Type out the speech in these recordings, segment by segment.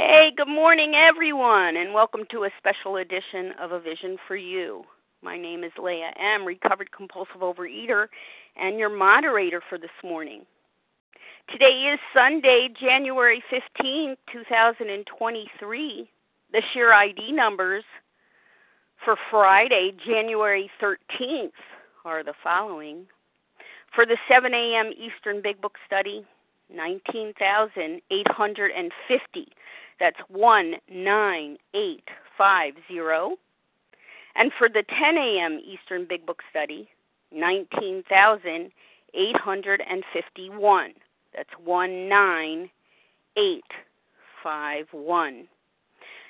Hey, good morning, everyone, and welcome to a special edition of A Vision for You. My name is Leah M., recovered compulsive overeater, and your moderator for this morning. Today is Sunday, January 15, 2023. The share ID numbers for Friday, January 13th, are the following. For the 7 a.m. Eastern Big Book Study, 19,850. That's 19850. And for the 10 a.m. Eastern Big Book Study, 19,851. That's 19851.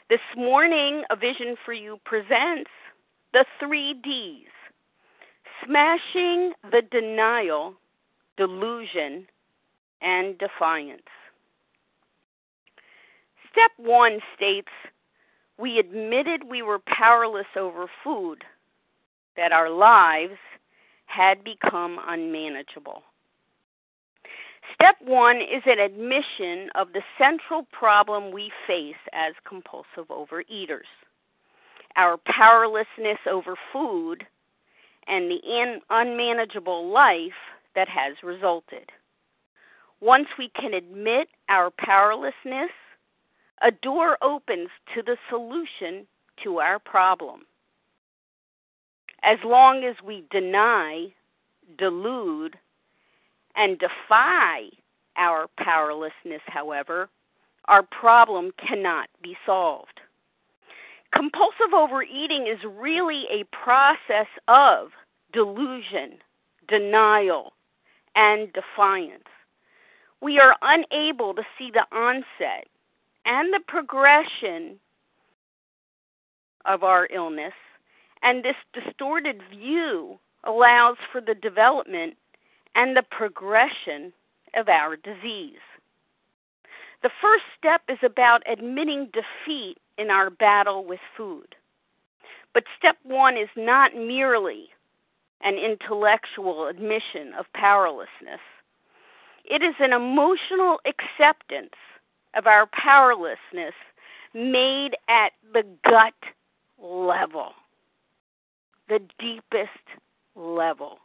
This morning, A Vision for You presents the three D's smashing the denial, delusion, and defiance. Step one states we admitted we were powerless over food, that our lives had become unmanageable. Step one is an admission of the central problem we face as compulsive overeaters our powerlessness over food and the un- unmanageable life that has resulted. Once we can admit our powerlessness, a door opens to the solution to our problem. As long as we deny, delude, and defy our powerlessness, however, our problem cannot be solved. Compulsive overeating is really a process of delusion, denial, and defiance. We are unable to see the onset and the progression of our illness, and this distorted view allows for the development and the progression of our disease. The first step is about admitting defeat in our battle with food. But step one is not merely an intellectual admission of powerlessness, it is an emotional acceptance of our powerlessness made at the gut level, the deepest level.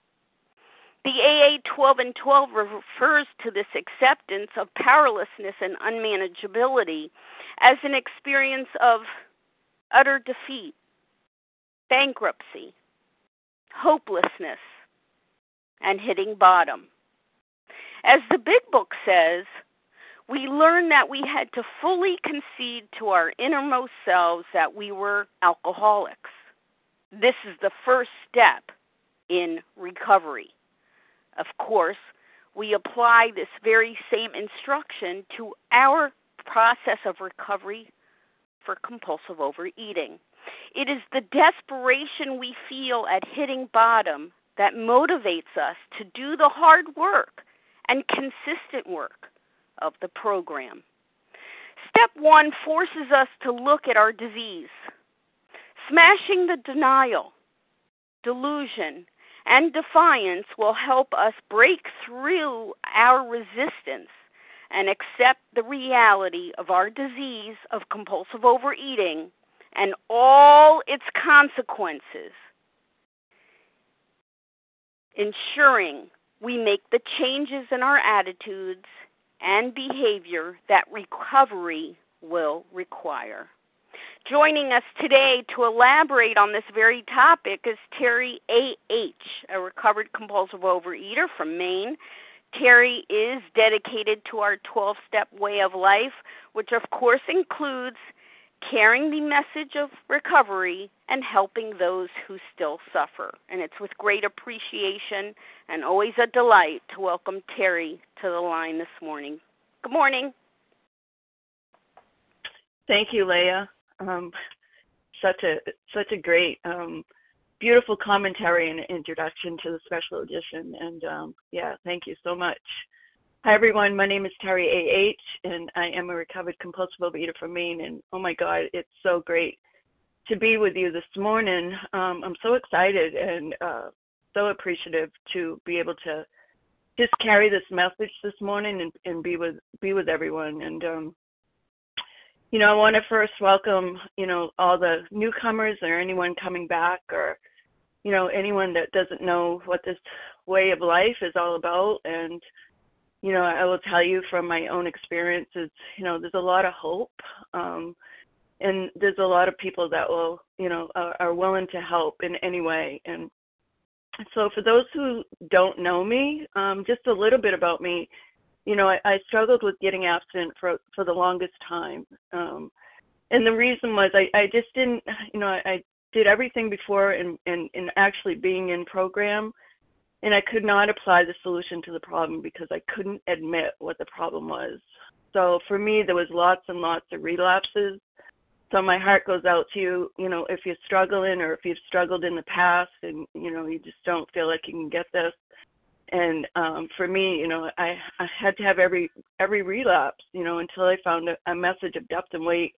The AA 12 and 12 refers to this acceptance of powerlessness and unmanageability as an experience of utter defeat, bankruptcy, hopelessness, and hitting bottom. As the Big Book says, we learned that we had to fully concede to our innermost selves that we were alcoholics. This is the first step in recovery. Of course, we apply this very same instruction to our process of recovery for compulsive overeating. It is the desperation we feel at hitting bottom that motivates us to do the hard work and consistent work of the program. Step one forces us to look at our disease. Smashing the denial, delusion, and defiance will help us break through our resistance and accept the reality of our disease of compulsive overeating and all its consequences, ensuring we make the changes in our attitudes and behavior that recovery will require. Joining us today to elaborate on this very topic is Terry A.H., a recovered compulsive overeater from Maine. Terry is dedicated to our 12 step way of life, which of course includes carrying the message of recovery and helping those who still suffer. And it's with great appreciation and always a delight to welcome Terry to the line this morning. Good morning. Thank you, Leah. Um, such a such a great, um, beautiful commentary and introduction to the special edition. And um, yeah, thank you so much. Hi everyone, my name is Terry A H, and I am a recovered compulsive overeater from Maine. And oh my God, it's so great to be with you this morning. Um, I'm so excited and uh, so appreciative to be able to just carry this message this morning and, and be with be with everyone. And um, you know, I want to first welcome, you know, all the newcomers or anyone coming back or, you know, anyone that doesn't know what this way of life is all about. And, you know, I will tell you from my own experiences, you know, there's a lot of hope. Um, and there's a lot of people that will, you know, are, are willing to help in any way. And so for those who don't know me, um, just a little bit about me, you know, I, I struggled with getting abstinent for for the longest time. Um, and the reason was I, I just didn't, you know, I, I did everything before and, and, in actually being in program, and I could not apply the solution to the problem because I couldn't admit what the problem was. So for me, there was lots and lots of relapses. So my heart goes out to you you know if you're struggling or if you've struggled in the past and you know you just don't feel like you can get this. And um for me you know i i had to have every every relapse you know until i found a, a message of depth and weight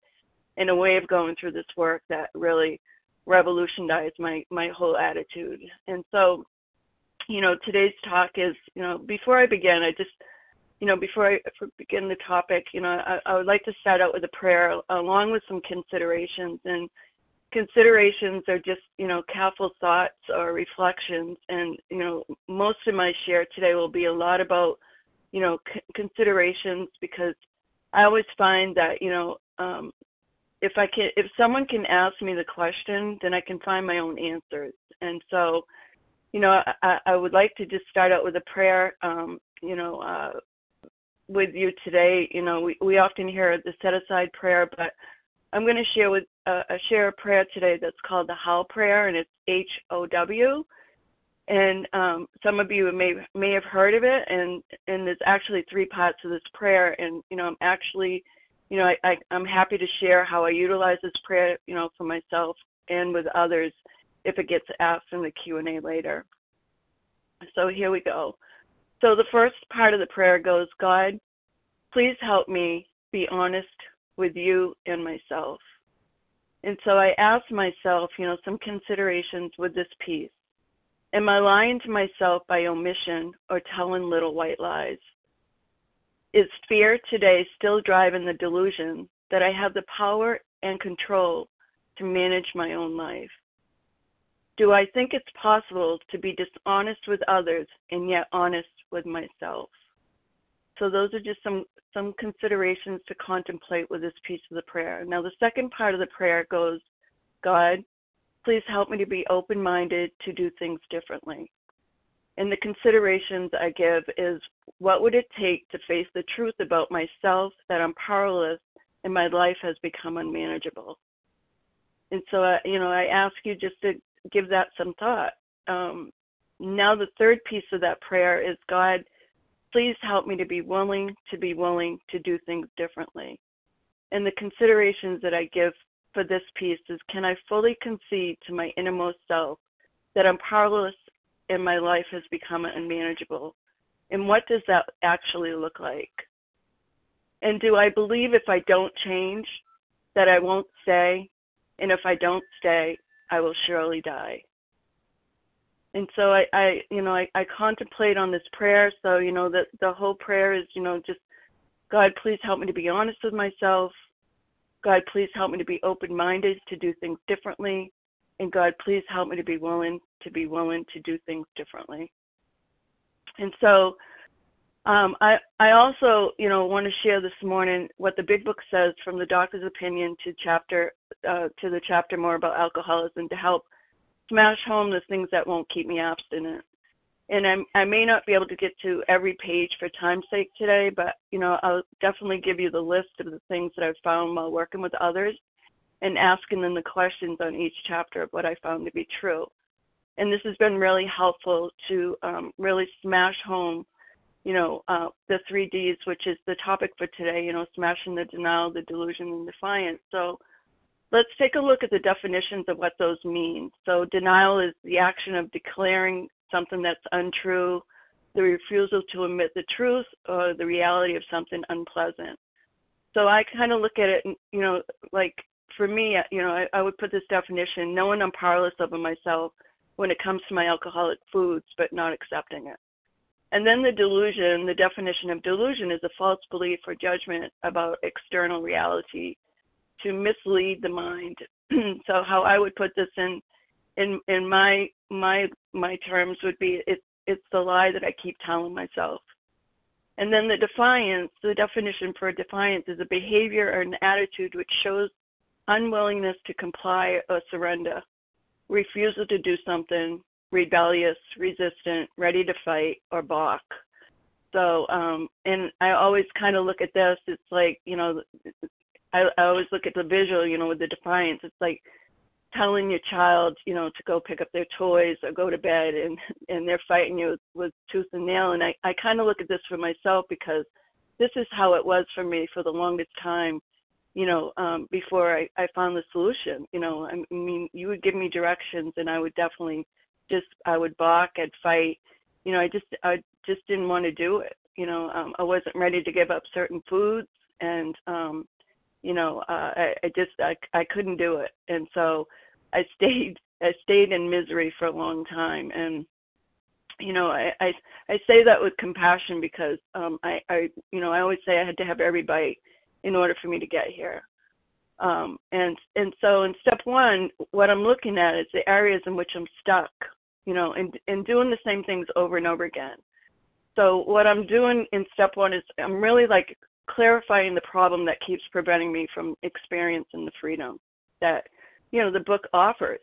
and a way of going through this work that really revolutionized my my whole attitude. And so you know today's talk is you know before i begin i just you know, before I begin the topic, you know, I, I would like to start out with a prayer along with some considerations. And considerations are just, you know, careful thoughts or reflections. And, you know, most of my share today will be a lot about, you know, c- considerations because I always find that, you know, um, if I can, if someone can ask me the question, then I can find my own answers. And so, you know, I, I would like to just start out with a prayer. Um, you know, uh, with you today. You know, we, we often hear the set aside prayer, but I'm going to share with uh, share a prayer today that's called the How prayer, and it's H O W. And um, some of you may may have heard of it, and and there's actually three parts of this prayer. And you know, I'm actually, you know, I, I I'm happy to share how I utilize this prayer, you know, for myself and with others, if it gets asked in the Q and A later. So here we go. So the first part of the prayer goes, God, please help me be honest with you and myself. And so I ask myself, you know, some considerations with this piece. Am I lying to myself by omission or telling little white lies? Is fear today still driving the delusion that I have the power and control to manage my own life? Do I think it's possible to be dishonest with others and yet honest with myself? So those are just some some considerations to contemplate with this piece of the prayer. Now the second part of the prayer goes, God, please help me to be open-minded to do things differently. And the considerations I give is what would it take to face the truth about myself that I'm powerless and my life has become unmanageable. And so, uh, you know, I ask you just to give that some thought. Um, now, the third piece of that prayer is God, please help me to be willing to be willing to do things differently. And the considerations that I give for this piece is can I fully concede to my innermost self that I'm powerless and my life has become unmanageable? And what does that actually look like? And do I believe if I don't change that I won't stay? And if I don't stay, I will surely die. And so I, I you know, I, I contemplate on this prayer. So, you know, the, the whole prayer is, you know, just God, please help me to be honest with myself. God, please help me to be open minded to do things differently. And God, please help me to be willing to be willing to do things differently. And so um, I, I also, you know, want to share this morning what the Big Book says from the doctor's opinion to chapter uh, to the chapter more about alcoholism to help smash home the things that won't keep me abstinent. And I'm, I may not be able to get to every page for time's sake today, but you know, I'll definitely give you the list of the things that I've found while working with others and asking them the questions on each chapter of what I found to be true. And this has been really helpful to um, really smash home you know, uh, the three Ds, which is the topic for today, you know, smashing the denial, the delusion, and defiance. So let's take a look at the definitions of what those mean. So denial is the action of declaring something that's untrue, the refusal to admit the truth, or the reality of something unpleasant. So I kind of look at it, you know, like for me, you know, I, I would put this definition: knowing I'm powerless over myself when it comes to my alcoholic foods, but not accepting it. And then the delusion, the definition of delusion is a false belief or judgment about external reality to mislead the mind. so how I would put this in in in my my my terms would be it's it's the lie that I keep telling myself. And then the defiance, the definition for defiance is a behavior or an attitude which shows unwillingness to comply or surrender, refusal to do something, rebellious, resistant, ready to fight, or balk. So, um, and I always kind of look at this. It's like, you know, I, I always look at the visual, you know, with the defiance. It's like telling your child, you know, to go pick up their toys or go to bed, and and they're fighting you with, tooth and nail. And I I kind of look at this for myself because this is how it was for me for the longest time you know, um, before I, I found the solution. You know, I mean, you would give me directions, and I would definitely just I would balk, I'd fight. You know, I just I just didn't want to do it. You know, um, I wasn't ready to give up certain foods, and um, you know, uh, I, I just I I couldn't do it, and so I stayed I stayed in misery for a long time, and you know I, I I say that with compassion because um I I you know I always say I had to have every bite in order for me to get here. Um, and and so in step one, what I'm looking at is the areas in which I'm stuck, you know, and and doing the same things over and over again. So what I'm doing in step one is I'm really like clarifying the problem that keeps preventing me from experiencing the freedom that you know the book offers.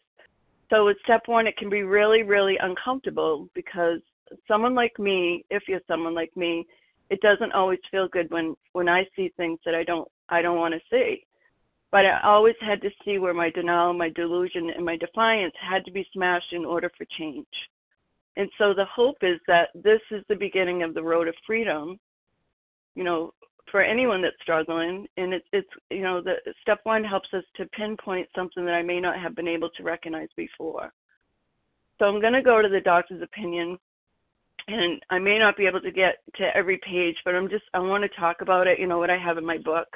So with step one, it can be really really uncomfortable because someone like me, if you're someone like me, it doesn't always feel good when when I see things that I don't I don't want to see. But I always had to see where my denial, my delusion, and my defiance had to be smashed in order for change. And so the hope is that this is the beginning of the road of freedom, you know, for anyone that's struggling. And it's, it's you know, the step one helps us to pinpoint something that I may not have been able to recognize before. So I'm going to go to the doctor's opinion and I may not be able to get to every page, but I'm just I want to talk about it, you know, what I have in my book.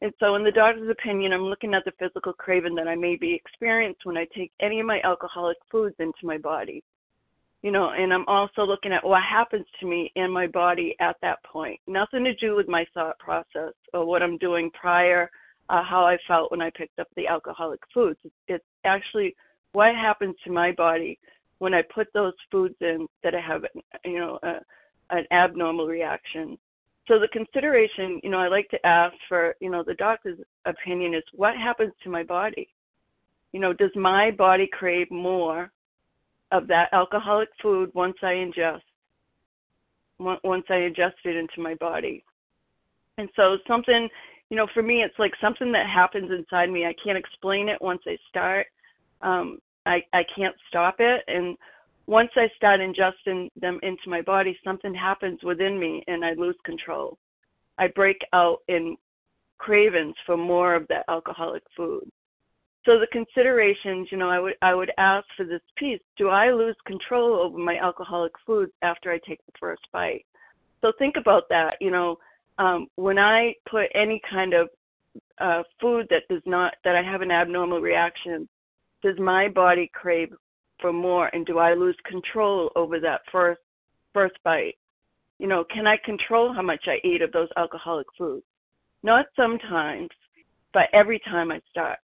And so in the doctor's opinion, I'm looking at the physical craving that I may be experienced when I take any of my alcoholic foods into my body. You know, and I'm also looking at what happens to me in my body at that point. Nothing to do with my thought process or what I'm doing prior, uh, how I felt when I picked up the alcoholic foods. It's actually what happens to my body when I put those foods in that I have, you know, a, an abnormal reaction. So the consideration, you know, I like to ask for, you know, the doctor's opinion is what happens to my body? You know, does my body crave more of that alcoholic food once I ingest, once I ingest it into my body? And so something, you know, for me, it's like something that happens inside me. I can't explain it once I start. Um, I, I can't stop it. And once I start ingesting them into my body, something happens within me and I lose control. I break out in cravings for more of that alcoholic food. So the considerations, you know, I would I would ask for this piece, do I lose control over my alcoholic foods after I take the first bite? So think about that, you know, um, when I put any kind of uh, food that does not that I have an abnormal reaction does my body crave for more and do I lose control over that first first bite? You know, can I control how much I eat of those alcoholic foods? Not sometimes, but every time I start.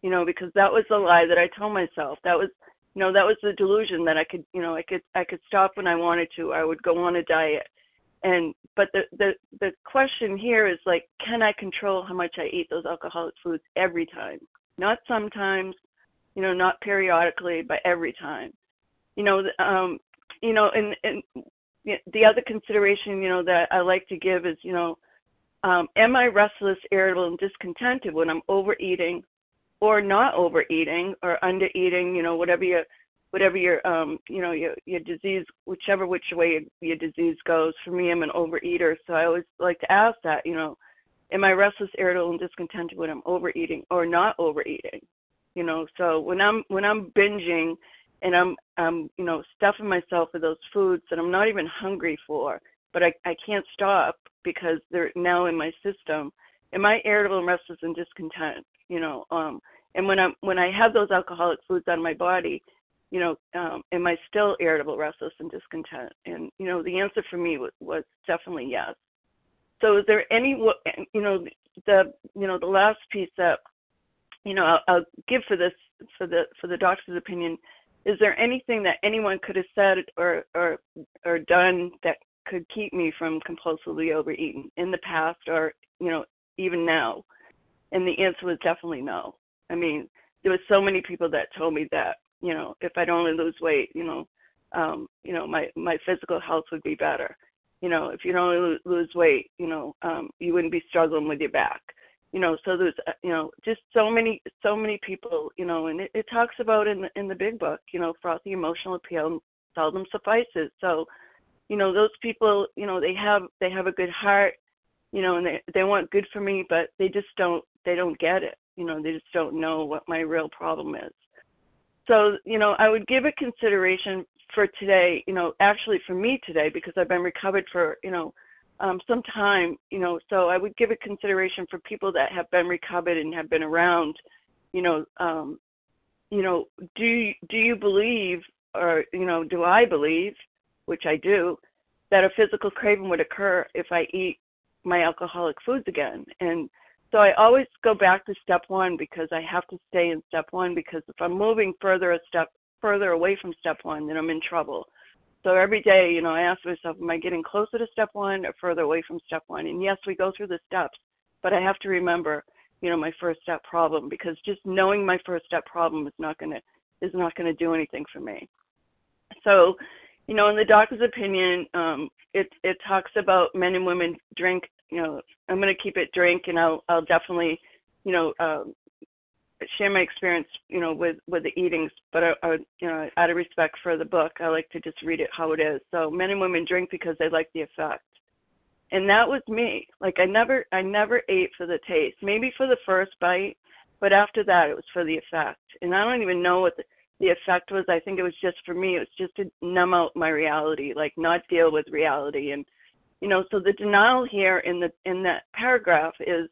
You know, because that was the lie that I told myself. That was you know, that was the delusion that I could, you know, I could I could stop when I wanted to. I would go on a diet. And but the the the question here is like can I control how much I eat those alcoholic foods every time? Not sometimes, you know, not periodically, but every time. You know, um, you know, and, and the other consideration, you know, that I like to give is, you know, um, am I restless, irritable, and discontented when I'm overeating, or not overeating, or undereating? You know, whatever your, whatever your, um, you know, your your disease, whichever which way your, your disease goes. For me, I'm an overeater, so I always like to ask that, you know, am I restless, irritable, and discontented when I'm overeating, or not overeating? You know so when i'm when i'm binging and i'm i'm you know stuffing myself with those foods that i'm not even hungry for but i i can't stop because they're now in my system am i irritable and restless and discontent you know um and when i'm when i have those alcoholic foods on my body you know um am i still irritable restless and discontent? And you know the answer for me was, was definitely yes. So is there any you know the you know the last piece that you know, I'll, I'll give for this for the for the doctor's opinion. Is there anything that anyone could have said or or or done that could keep me from compulsively overeating in the past or you know even now? And the answer was definitely no. I mean, there was so many people that told me that you know if I'd only lose weight, you know, um, you know my my physical health would be better. You know, if you don't lose weight, you know, um, you wouldn't be struggling with your back you know so there's uh, you know just so many so many people you know and it, it talks about in the in the big book you know frothy emotional appeal seldom suffices so you know those people you know they have they have a good heart you know and they they want good for me but they just don't they don't get it you know they just don't know what my real problem is so you know i would give it consideration for today you know actually for me today because i've been recovered for you know um, some time, you know, so I would give it consideration for people that have been recovered and have been around, you know, um, you know, do you, do you believe, or you know, do I believe, which I do, that a physical craving would occur if I eat my alcoholic foods again? And so I always go back to step one because I have to stay in step one because if I'm moving further a step further away from step one, then I'm in trouble. So every day, you know, I ask myself, am I getting closer to step one or further away from step one? And yes, we go through the steps, but I have to remember, you know, my first step problem because just knowing my first step problem is not going to is not to do anything for me. So, you know, in the doctor's opinion, um, it it talks about men and women drink. You know, I'm going to keep it drink, and I'll I'll definitely, you know, um, share my experience, you know, with with the eatings, but I, I, you know, out of respect for the book, I like to just read it how it is. So men and women drink because they like the effect, and that was me. Like I never, I never ate for the taste. Maybe for the first bite, but after that, it was for the effect. And I don't even know what the, the effect was. I think it was just for me. It was just to numb out my reality, like not deal with reality. And you know, so the denial here in the in that paragraph is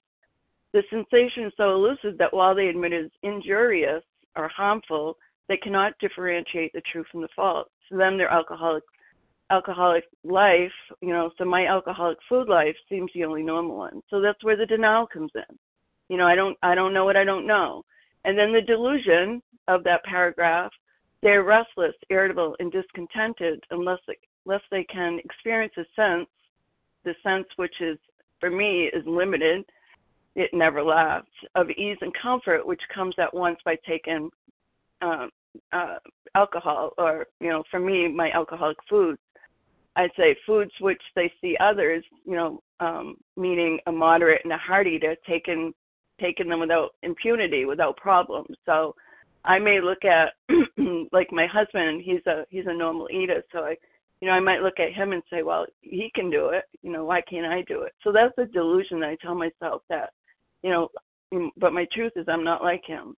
the sensation is so elusive that while they admit it is injurious or harmful, they cannot differentiate the true from the false. To them, their alcoholic alcoholic life, you know, so my alcoholic food life seems the only normal one. So that's where the denial comes in. You know, I don't I don't know what I don't know. And then the delusion of that paragraph, they're restless, irritable, and discontented unless they, unless they can experience a sense, the sense which is for me is limited it never lasts, of ease and comfort, which comes at once by taking uh, uh, alcohol, or, you know, for me, my alcoholic foods. I'd say foods which they see others, you know, um, meaning a moderate and a hard eater, taking taking them without impunity, without problems. So I may look at like my husband, he's a he's a normal eater, so I you know, I might look at him and say, well, he can do it. You know, why can't I do it? So that's a delusion that I tell myself that you know, but my truth is I'm not like him.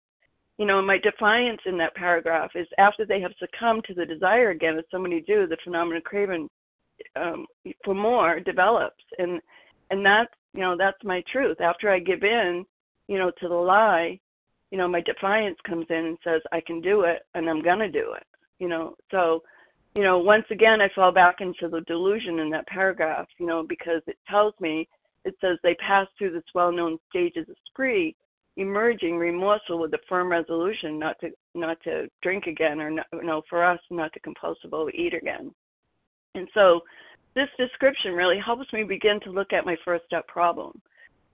You know, my defiance in that paragraph is after they have succumbed to the desire again, as so many do, the phenomenon craving um, for more develops, and and that's you know that's my truth. After I give in, you know, to the lie, you know, my defiance comes in and says I can do it, and I'm gonna do it. You know, so you know, once again, I fall back into the delusion in that paragraph, you know, because it tells me it says they pass through this well-known stages of spree, emerging remorseful with a firm resolution not to not to drink again, or not, no, for us not to compulsively eat again. And so, this description really helps me begin to look at my first step problem,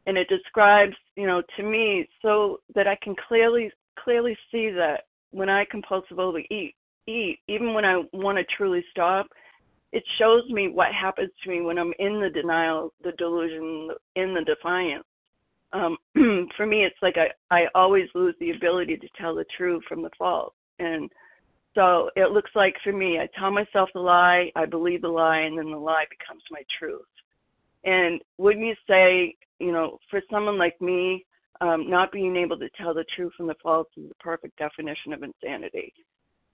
and it describes, you know, to me so that I can clearly clearly see that when I compulsively eat, eat, even when I want to truly stop, it shows me what happens to me when I'm in the denial, the delusion, in the defiance. Um, for me, it's like I, I always lose the ability to tell the truth from the false. And so it looks like for me, I tell myself the lie, I believe the lie, and then the lie becomes my truth. And wouldn't you say, you know, for someone like me, um, not being able to tell the truth from the false is the perfect definition of insanity.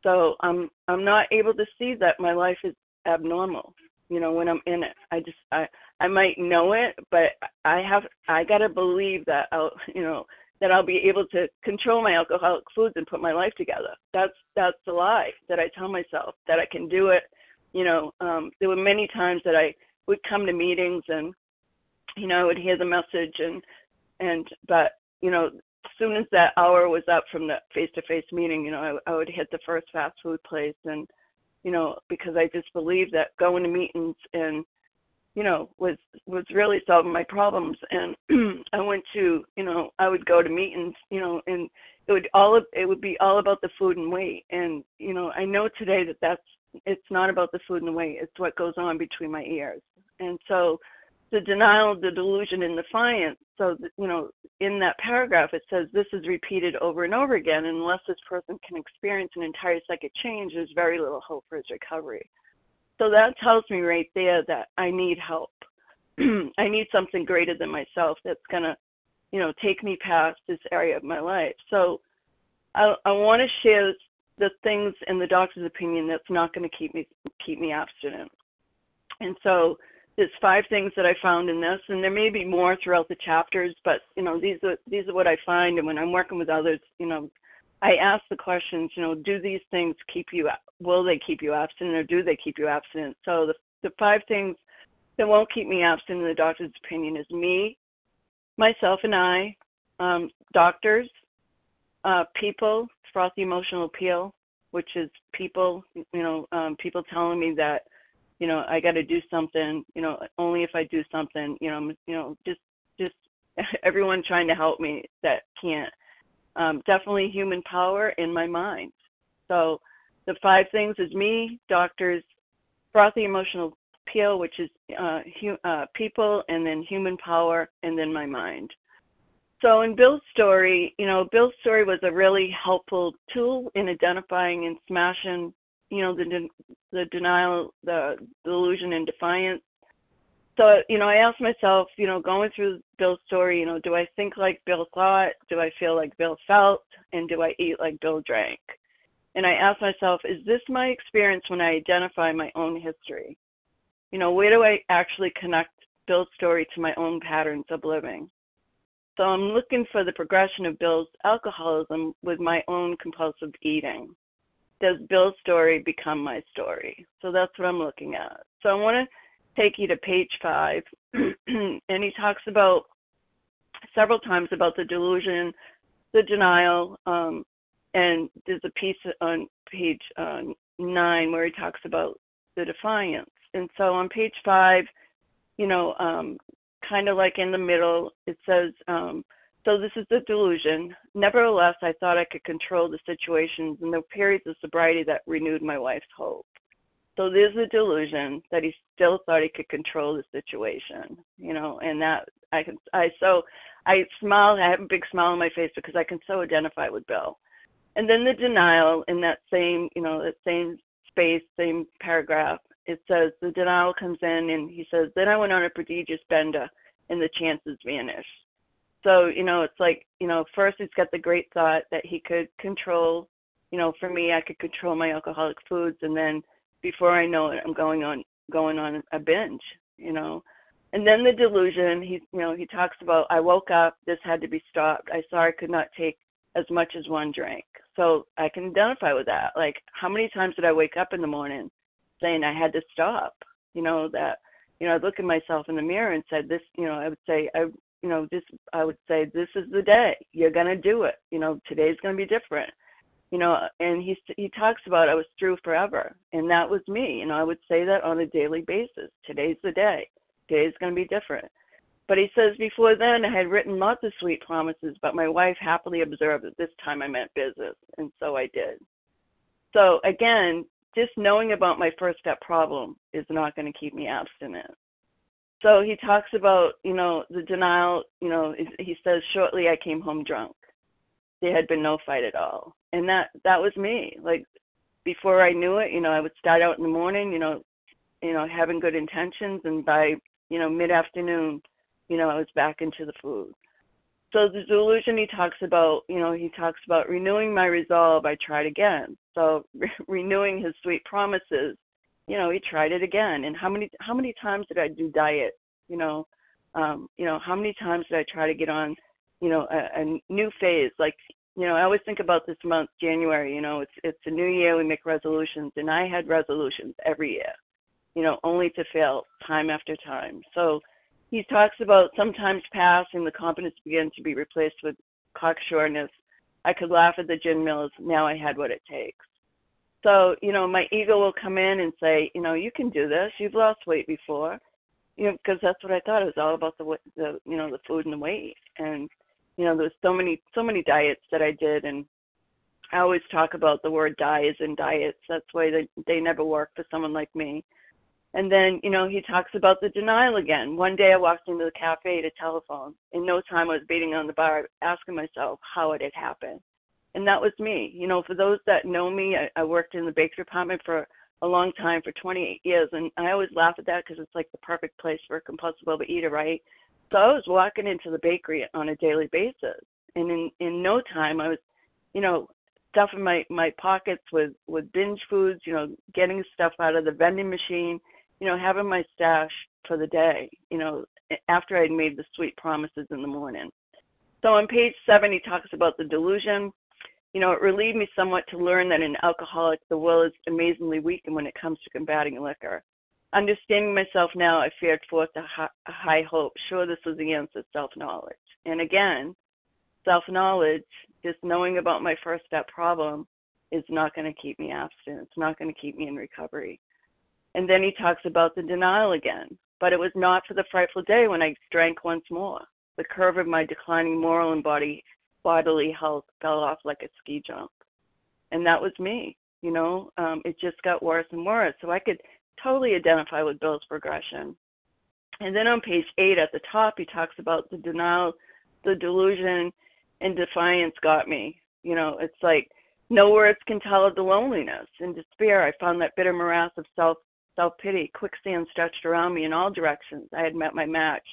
So I'm I'm not able to see that my life is abnormal you know when i'm in it. I just i i might know it but i have i got to believe that i'll you know that i'll be able to control my alcoholic foods and put my life together. That's that's the lie that i tell myself that i can do it you know um there were many times that i would come to meetings and you know i would hear the message and and but you know as soon as that hour was up from the face-to-face meeting, you know, I, I would hit the first fast food place, and you know, because I just believed that going to meetings and you know was was really solving my problems. And I went to, you know, I would go to meetings, you know, and it would all of, it would be all about the food and weight. And you know, I know today that that's it's not about the food and the weight; it's what goes on between my ears. And so the denial, the delusion, and defiance. So, you know, in that paragraph, it says this is repeated over and over again. Unless this person can experience an entire psychic change, there's very little hope for his recovery. So that tells me right there that I need help. I need something greater than myself that's going to, you know, take me past this area of my life. So I, I want to share the things in the doctor's opinion that's not going to keep me keep me abstinent. And so there's five things that I found in this, and there may be more throughout the chapters, but you know these are these are what I find, and when I'm working with others, you know, I ask the questions, you know, do these things keep you will they keep you abstinent or do they keep you abstinent? So the the five things that won't keep me abstinent in the doctor's opinion is me, myself and I, um, doctors, uh, people, frothy emotional appeal, which is people, you know, um, people telling me that you know, I got to do something, you know, only if I do something, you know, you know, just just everyone trying to help me that can't. Um, definitely human power in my mind. So the five things is me, doctors, frothy emotional appeal, which is uh, hu- uh, people, and then human power, and then my mind. So in Bill's story, you know, Bill's story was a really helpful tool in identifying and smashing you know the the denial, the delusion, and defiance. So you know, I asked myself, you know, going through Bill's story, you know, do I think like Bill thought? Do I feel like Bill felt? And do I eat like Bill drank? And I asked myself, is this my experience when I identify my own history? You know, where do I actually connect Bill's story to my own patterns of living? So I'm looking for the progression of Bill's alcoholism with my own compulsive eating does Bill's story become my story? So that's what I'm looking at. So I want to take you to page five, and he talks about several times about the delusion, the denial, um, and there's a piece on page uh, nine where he talks about the defiance. And so on page five, you know, um, kind of like in the middle, it says, um, so this is the delusion. Nevertheless, I thought I could control the situations and the periods of sobriety that renewed my wife's hope. So there's a delusion that he still thought he could control the situation, you know, and that I can, I so I smile, I have a big smile on my face because I can so identify with Bill. And then the denial in that same, you know, that same space, same paragraph, it says the denial comes in and he says, then I went on a prodigious bender and the chances vanished so you know it's like you know first he's got the great thought that he could control you know for me i could control my alcoholic foods and then before i know it i'm going on going on a binge you know? And then the delusion he you know he talks about i woke up this had to be stopped. I saw i could not take as much as one drink. So i can identify with that. Like how many times did i wake up in the morning saying i had to stop? You know that you know i look at myself in the mirror and said this you know i would say i you know, this I would say this is the day you're gonna do it. You know, today's gonna be different. You know, and he he talks about I was through forever, and that was me. You know, I would say that on a daily basis. Today's the day. Today's gonna be different. But he says before then I had written lots of sweet promises, but my wife happily observed that this time I meant business, and so I did. So again, just knowing about my first step problem is not going to keep me abstinent so he talks about you know the denial you know he says shortly i came home drunk. There had been no fight at all. And that that was me. Like before i knew it you know i would start out in the morning you know you know having good intentions and by you know mid afternoon you know i was back into the food. So the delusion he talks about you know he talks about renewing my resolve i tried again. So re- renewing his sweet promises you know, he tried it again. And how many how many times did I do diet? You know, um, you know, how many times did I try to get on, you know, a, a new phase? Like, you know, I always think about this month, January. You know, it's it's a new year. We make resolutions, and I had resolutions every year. You know, only to fail time after time. So he talks about sometimes pass and the confidence begins to be replaced with cocksureness. I could laugh at the gin mills. Now I had what it takes. So, you know, my ego will come in and say, you know, you can do this. You've lost weight before. You know, because that's what I thought. It was all about the the you know the food and the weight. And you know, there's so many so many diets that I did, and I always talk about the word diets and diets. That's why they they never work for someone like me. And then, you know, he talks about the denial again. One day I walked into the cafe to telephone. In no time I was beating on the bar, asking myself how it had happened. And that was me. You know, for those that know me, I, I worked in the bakery department for a long time, for 28 years. And I always laugh at that because it's like the perfect place for a compulsive overeater, right? So I was walking into the bakery on a daily basis. And in, in no time, I was, you know, stuffing my, my pockets with, with binge foods, you know, getting stuff out of the vending machine – you know, having my stash for the day, you know, after I'd made the sweet promises in the morning. So on page seven, he talks about the delusion. You know, it relieved me somewhat to learn that an alcoholic, the will is amazingly weak when it comes to combating liquor. Understanding myself now, I fared forth a high hope. Sure, this was the answer, self-knowledge. And again, self-knowledge, just knowing about my first step problem, is not going to keep me abstinent. It's not going to keep me in recovery. And then he talks about the denial again. But it was not for the frightful day when I drank once more. The curve of my declining moral and body bodily health fell off like a ski jump. And that was me. You know, um, it just got worse and worse. So I could totally identify with Bill's progression. And then on page eight at the top, he talks about the denial, the delusion, and defiance got me. You know, it's like no words can tell of the loneliness and despair. I found that bitter morass of self self pity, quicksand stretched around me in all directions. I had met my match.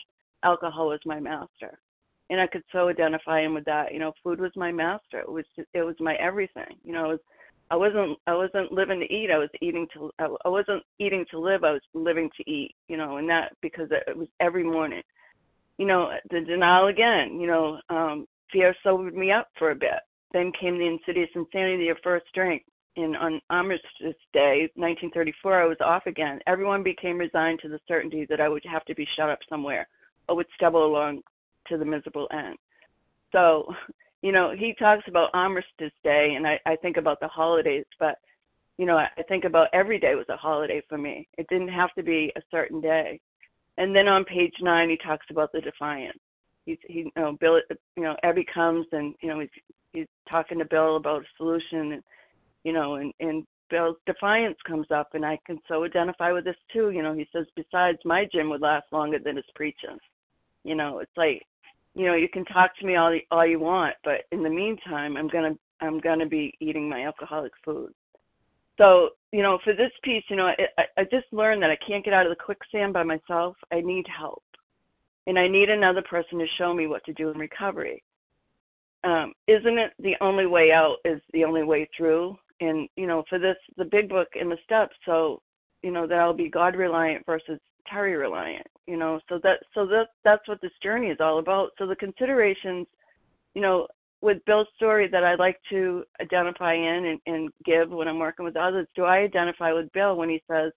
Alcohol was my master. And I could so identify him with that. You know, food was my master. It was it was my everything. You know, it was, I wasn't I wasn't living to eat. I was eating to I wasn't eating to live. I was living to eat. You know, and that because it was every morning. You know, the denial again. You know, um, fear sobered me up for a bit. Then came the insidious insanity of first drink And on Armistice Day, 1934, I was off again. Everyone became resigned to the certainty that I would have to be shut up somewhere or would stumble along to the miserable end. So, you know, he talks about Armistice Day, and I, I think about the holidays, but you know, I, I think about every day was a holiday for me. It didn't have to be a certain day. And then on page nine, he talks about the defiance. He's, he, you know, Bill, you know, Ebby comes and you know he's he's talking to Bill about a solution, and you know, and, and Bill's defiance comes up, and I can so identify with this too. You know, he says, besides, my gym would last longer than his preaching. You know, it's like, you know, you can talk to me all all you want, but in the meantime, I'm gonna I'm gonna be eating my alcoholic food. So, you know, for this piece, you know, I, I just learned that I can't get out of the quicksand by myself. I need help, and I need another person to show me what to do in recovery. Um, isn't it the only way out is the only way through? and you know for this the big book and the steps so you know that I'll be god reliant versus terry reliant you know so that so that that's what this journey is all about. So the considerations you know with bill's story that i like to identify in and, and give when i'm working with others do i identify with bill when he says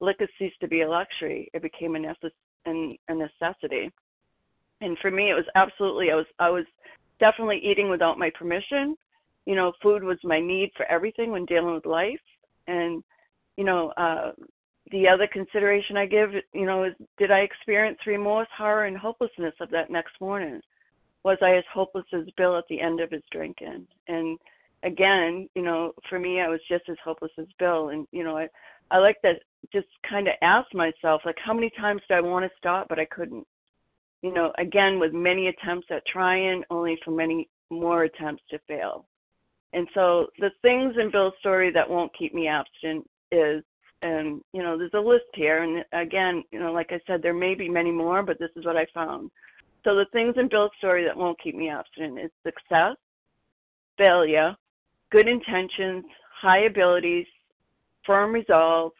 liquor ceased to be a luxury. It became a, necess- a necessity. And for me it was absolutely i was i was definitely eating without my permission. You know, food was my need for everything when dealing with life. And, you know, uh, the other consideration I give, you know, is did I experience remorse, horror, and hopelessness of that next morning? Was I as hopeless as Bill at the end of his drinking? And again, you know, for me, I was just as hopeless as Bill. And, you know, I, I like to just kind of ask myself, like, how many times did I want to stop, but I couldn't? You know, again, with many attempts at trying, only for many more attempts to fail. And so the things in Bill's story that won't keep me abstinent is, and you know, there's a list here. And again, you know, like I said, there may be many more, but this is what I found. So the things in Bill's story that won't keep me abstinent is success, failure, good intentions, high abilities, firm resolve,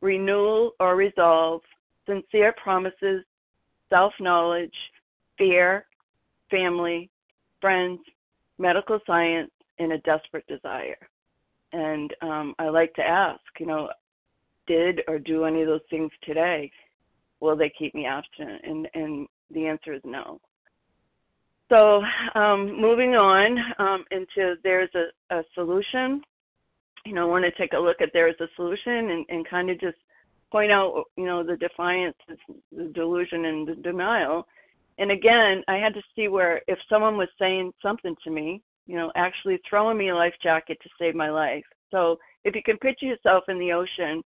renewal or resolve, sincere promises, self knowledge, fear, family, friends, medical science, and a desperate desire. And um, I like to ask, you know, did or do any of those things today? Will they keep me abstinent? And and the answer is no. so um, moving on um, into there's a, a solution. You know, I want to take a look at there's a solution and, and kind of just point out, you know, the defiance, the delusion, and the denial. And again, I had to see where if someone was saying something to me, you know, actually throwing me a life jacket to save my life. So if you can picture yourself in the ocean,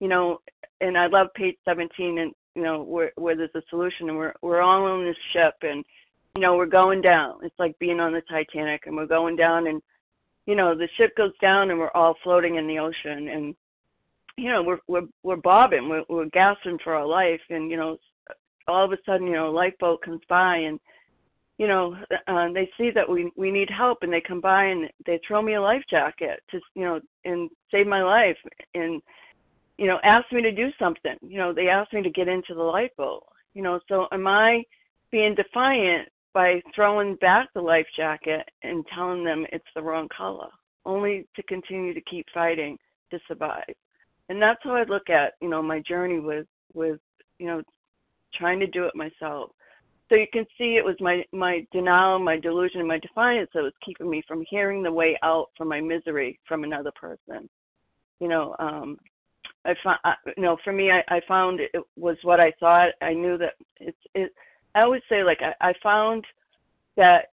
you know, and I love page 17 and you know where where there's a solution and we're we're all on this ship and you know we're going down. It's like being on the Titanic and we're going down and you know the ship goes down and we're all floating in the ocean and you know we're we're we're bobbing we're we're gasping for our life and you know all of a sudden you know a lifeboat comes by and you know uh, they see that we we need help and they come by and they throw me a life jacket to you know and save my life and you know asked me to do something you know they asked me to get into the lifeboat you know so am i being defiant by throwing back the life jacket and telling them it's the wrong color only to continue to keep fighting to survive and that's how I look at you know my journey with with you know trying to do it myself. So you can see it was my my denial, my delusion, my defiance that was keeping me from hearing the way out from my misery from another person. You know, um, I found you know for me I, I found it was what I thought. I knew that it's it. I always say like I, I found that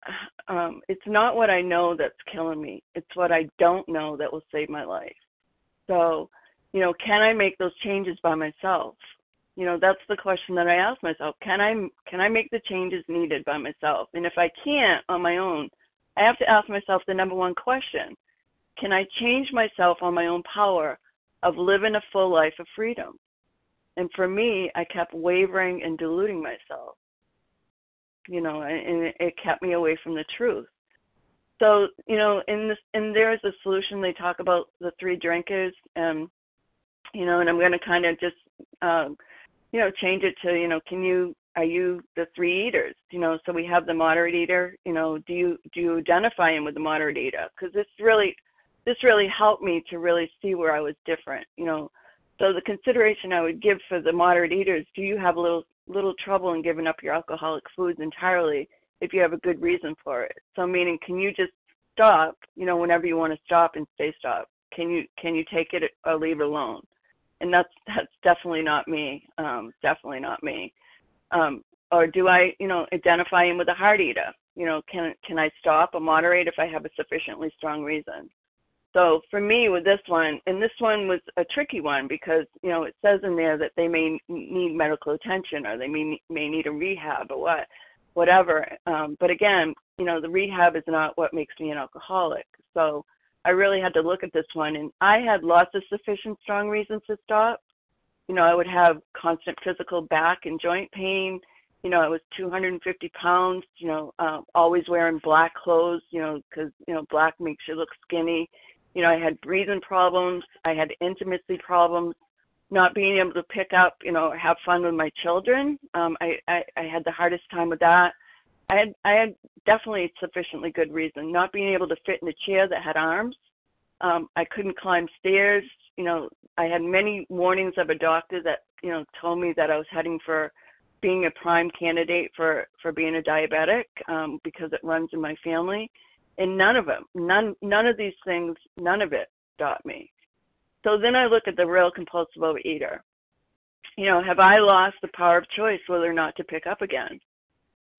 um, it's not what I know that's killing me. It's what I don't know that will save my life. So you know, can I make those changes by myself? You know, that's the question that I ask myself. Can I can I make the changes needed by myself? And if I can't on my own, I have to ask myself the number one question. Can I change myself on my own power of living a full life of freedom? And for me, I kept wavering and deluding myself. You know, and it kept me away from the truth so you know in this and there's a solution they talk about the three drinkers and you know, and I'm going to kind of just, um, you know, change it to, you know, can you, are you the three eaters? You know, so we have the moderate eater. You know, do you do you identify him with the moderate eater? Because this really, this really helped me to really see where I was different. You know, so the consideration I would give for the moderate eaters: Do you have a little little trouble in giving up your alcoholic foods entirely if you have a good reason for it? So meaning, can you just stop? You know, whenever you want to stop and stay stop. Can you can you take it or leave it alone? and that's that's definitely not me. Um, definitely not me. Um, or do I, you know, identify him with a heart eater? You know, can can I stop or moderate if I have a sufficiently strong reason? So for me with this one, and this one was a tricky one because you know it says in there that they may need medical attention or they may may need a rehab or what, whatever. Um, but again, you know the rehab is not what makes me an alcoholic. So I really had to look at this one, and I had lots of sufficient strong reasons to stop. You know, I would have constant physical back and joint pain. You know, I was 250 pounds. You know, uh, always wearing black clothes. You know, because you know black makes you look skinny. You know, I had breathing problems. I had intimacy problems. Not being able to pick up, you know, have fun with my children. Um, I, I I had the hardest time with that I had I had definitely sufficiently good reason. Not being able to fit in a chair that had arms. Um, I couldn't climb stairs. You know, I had many warnings of a doctor that you know told me that I was heading for being a prime candidate for for being a diabetic um, because it runs in my family, and none of them, none none of these things, none of it stopped me. So then I look at the real compulsive overeater. You know, have I lost the power of choice whether or not to pick up again?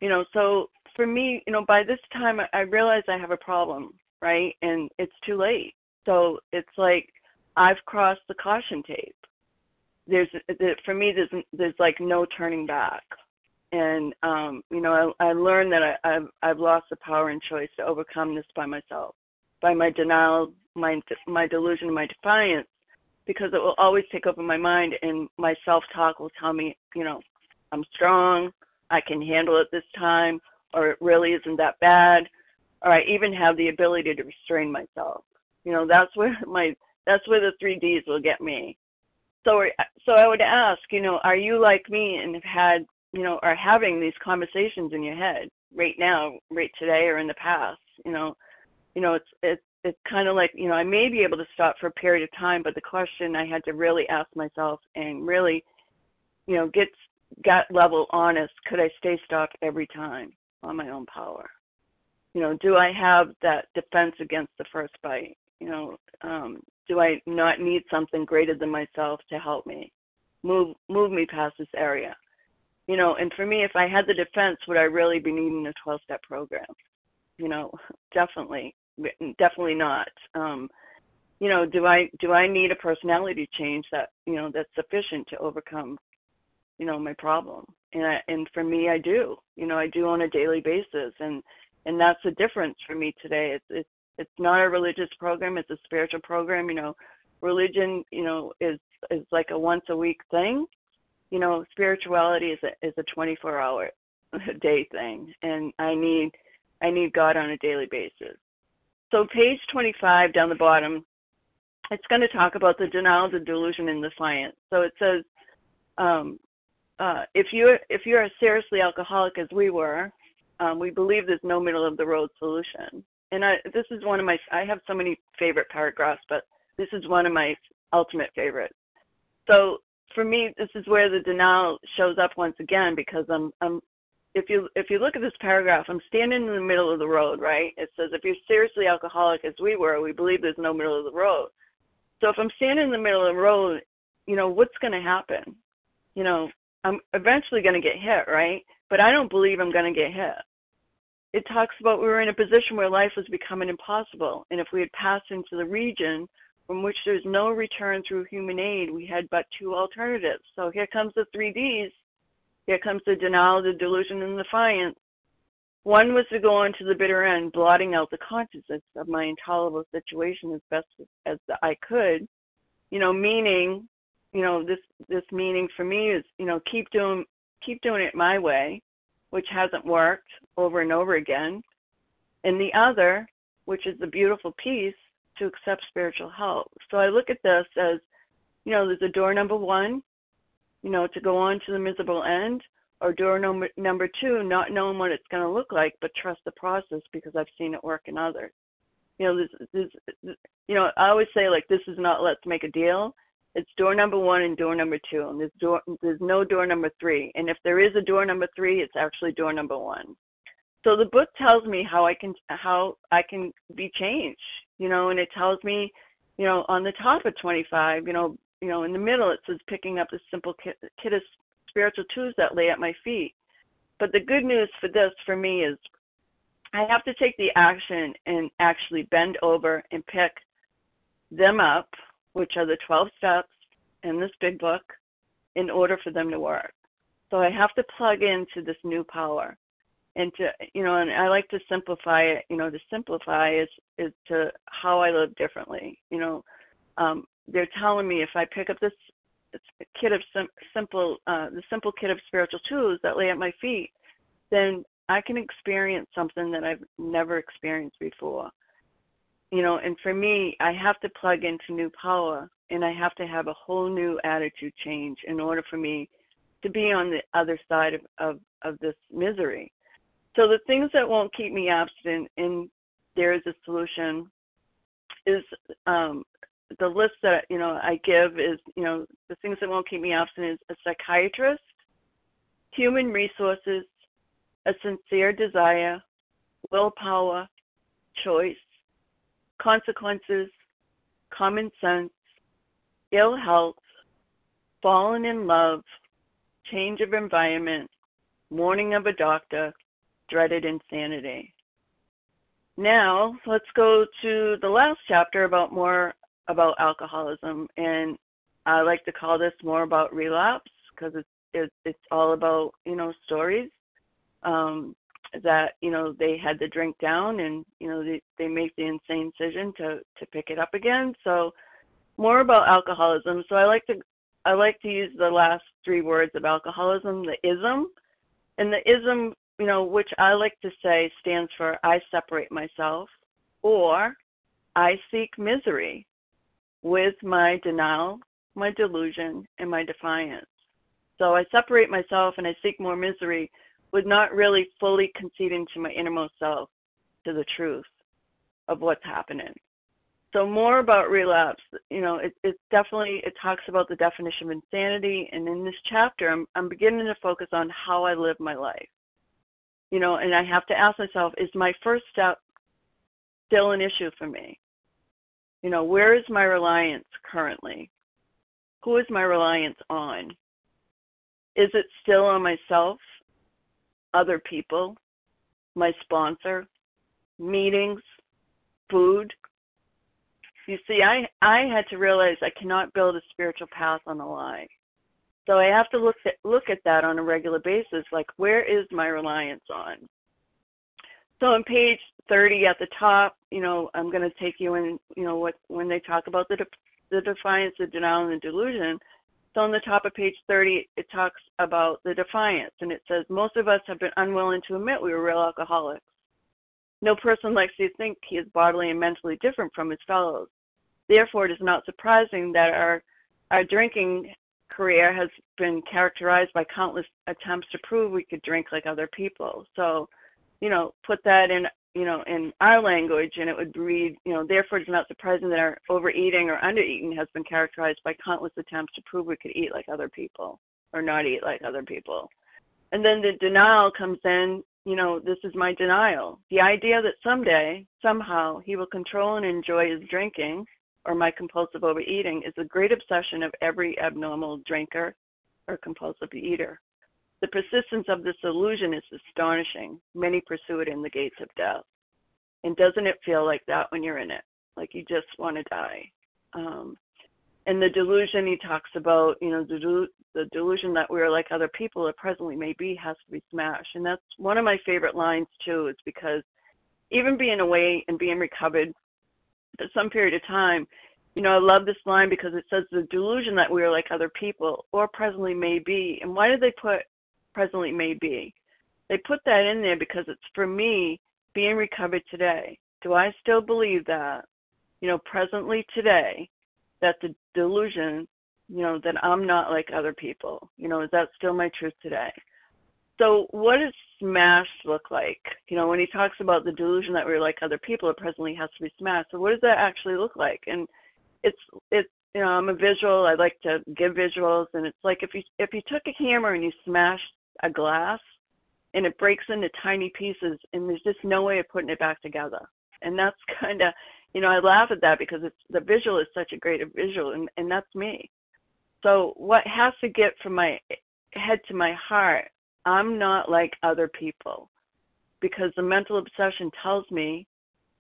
you know so for me you know by this time i realize i have a problem right and it's too late so it's like i've crossed the caution tape there's for me there's there's like no turning back and um you know i i learned that i i've i've lost the power and choice to overcome this by myself by my denial my my delusion my defiance because it will always take over my mind and my self talk will tell me you know i'm strong I can handle it this time, or it really isn't that bad, or I even have the ability to restrain myself. You know, that's where my that's where the three Ds will get me. So, so I would ask, you know, are you like me and have had, you know, are having these conversations in your head right now, right today, or in the past? You know, you know, it's it's it's kind of like, you know, I may be able to stop for a period of time, but the question I had to really ask myself and really, you know, get gut level honest, could I stay stopped every time on my own power? You know, do I have that defense against the first bite? You know, um, do I not need something greater than myself to help me move move me past this area? You know, and for me, if I had the defense, would I really be needing a 12 step program? You know, definitely, definitely not. Um, you know, do I do I need a personality change that you know that's sufficient to overcome, you know, my problem? And I, and for me, I do. You know, I do on a daily basis, and and that's the difference for me today. It's it's it's not a religious program; it's a spiritual program. You know, religion, you know, is is like a once a week thing. You know, spirituality is a is a 24 hour a day thing, and I need I need God on a daily basis. So page 25 down the bottom it's going to talk about the denial, the delusion, and the defiance. So it says, um, uh, if you if you're a seriously alcoholic as we were, um, we believe there's no middle of the road solution. And I, this is one of my I have so many favorite paragraphs, but this is one of my ultimate favorites. So for me, this is where the denial shows up once again because I'm I'm if you if you look at this paragraph, I'm standing in the middle of the road, right? It says if you're seriously alcoholic as we were, we believe there's no middle of the road. So if I'm standing in the middle of the road, you know, what's going to happen? You know, I'm eventually going to get hit, right? But I don't believe I'm going to get hit. It talks about we were in a position where life was becoming impossible. And if we had passed into the region from which there's no return through human aid, we had but two alternatives. So here comes the three Ds. Here comes the denial, the delusion, and the defiance. One was to go on to the bitter end, blotting out the consciousness of my intolerable situation as best as I could. You know, meaning, you know, this this meaning for me is, you know, keep doing keep doing it my way, which hasn't worked over and over again. And the other, which is the beautiful piece, to accept spiritual help. So I look at this as, you know, there's a door number one, you know, to go on to the miserable end, or door number number two, not knowing what it's going to look like, but trust the process because I've seen it work in others. You know, this, this, you know, I always say like this is not let's make a deal. It's door number one and door number two, and there's door, there's no door number three. And if there is a door number three, it's actually door number one. So the book tells me how I can how I can be changed. You know, and it tells me, you know, on the top of 25, you know, you know, in the middle it says picking up the simple kit, of spiritual tools that lay at my feet. But the good news for this for me is I have to take the action and actually bend over and pick them up, which are the 12 steps in this big book, in order for them to work. So I have to plug into this new power. And to you know, and I like to simplify it, you know, to simplify is is to how I live differently. You know, um, they're telling me if I pick up this kit of sim- simple, uh, the simple kit of spiritual tools that lay at my feet, then I can experience something that I've never experienced before. You know, and for me, I have to plug into new power and I have to have a whole new attitude change in order for me to be on the other side of, of, of this misery. So the things that won't keep me abstinent and there is a solution is um, the list that you know I give is you know the things that won't keep me absent is a psychiatrist, human resources, a sincere desire, willpower, choice, consequences, common sense, ill health, fallen in love, change of environment, warning of a doctor, dreaded insanity. Now, let's go to the last chapter about more about alcoholism, and I like to call this more about relapse because it's it, it's all about you know stories um, that you know they had to drink down, and you know they they make the insane decision to to pick it up again. So more about alcoholism. So I like to I like to use the last three words of alcoholism, the ism, and the ism you know which I like to say stands for I separate myself or I seek misery with my denial, my delusion, and my defiance. So I separate myself and I seek more misery with not really fully conceding to my innermost self, to the truth of what's happening. So more about relapse, you know, it, it definitely it talks about the definition of insanity, and in this chapter, I'm I'm beginning to focus on how I live my life. You know, and I have to ask myself, is my first step still an issue for me? You know, where is my reliance currently? Who is my reliance on? Is it still on myself, other people, my sponsor, meetings, food? You see, I I had to realize I cannot build a spiritual path on a lie. So I have to look at look at that on a regular basis. Like, where is my reliance on? So on page 30 at the top, you know, I'm going to take you in, you know, what when they talk about the de- the defiance, the denial, and the delusion. So on the top of page 30, it talks about the defiance, and it says most of us have been unwilling to admit we were real alcoholics. No person likes to think he is bodily and mentally different from his fellows. Therefore, it is not surprising that our our drinking career has been characterized by countless attempts to prove we could drink like other people. So, you know, put that in, you know, in our language and it would read, you know, therefore it's not surprising that our overeating or undereating has been characterized by countless attempts to prove we could eat like other people or not eat like other people. And then the denial comes in, you know, this is my denial. The idea that someday, somehow, he will control and enjoy his drinking or my compulsive overeating is the great obsession of every abnormal drinker or compulsive eater. The persistence of this illusion is astonishing. Many pursue it in the gates of death. And doesn't it feel like that when you're in it? Like you just want to die. Um, and the delusion he talks about, you know, the, the delusion that we're like other people or presently may be has to be smashed. And that's one of my favorite lines too, is because even being away and being recovered some period of time. You know, I love this line because it says the delusion that we are like other people or presently may be. And why did they put presently may be? They put that in there because it's for me being recovered today. Do I still believe that, you know, presently today, that the delusion, you know, that I'm not like other people? You know, is that still my truth today? So, what does smashed look like? You know, when he talks about the delusion that we're like other people, it presently has to be smashed. So, what does that actually look like? And it's it's you know, I'm a visual. I like to give visuals, and it's like if you if you took a hammer and you smashed a glass, and it breaks into tiny pieces, and there's just no way of putting it back together. And that's kind of, you know, I laugh at that because it's the visual is such a great visual, and and that's me. So, what has to get from my head to my heart I'm not like other people because the mental obsession tells me,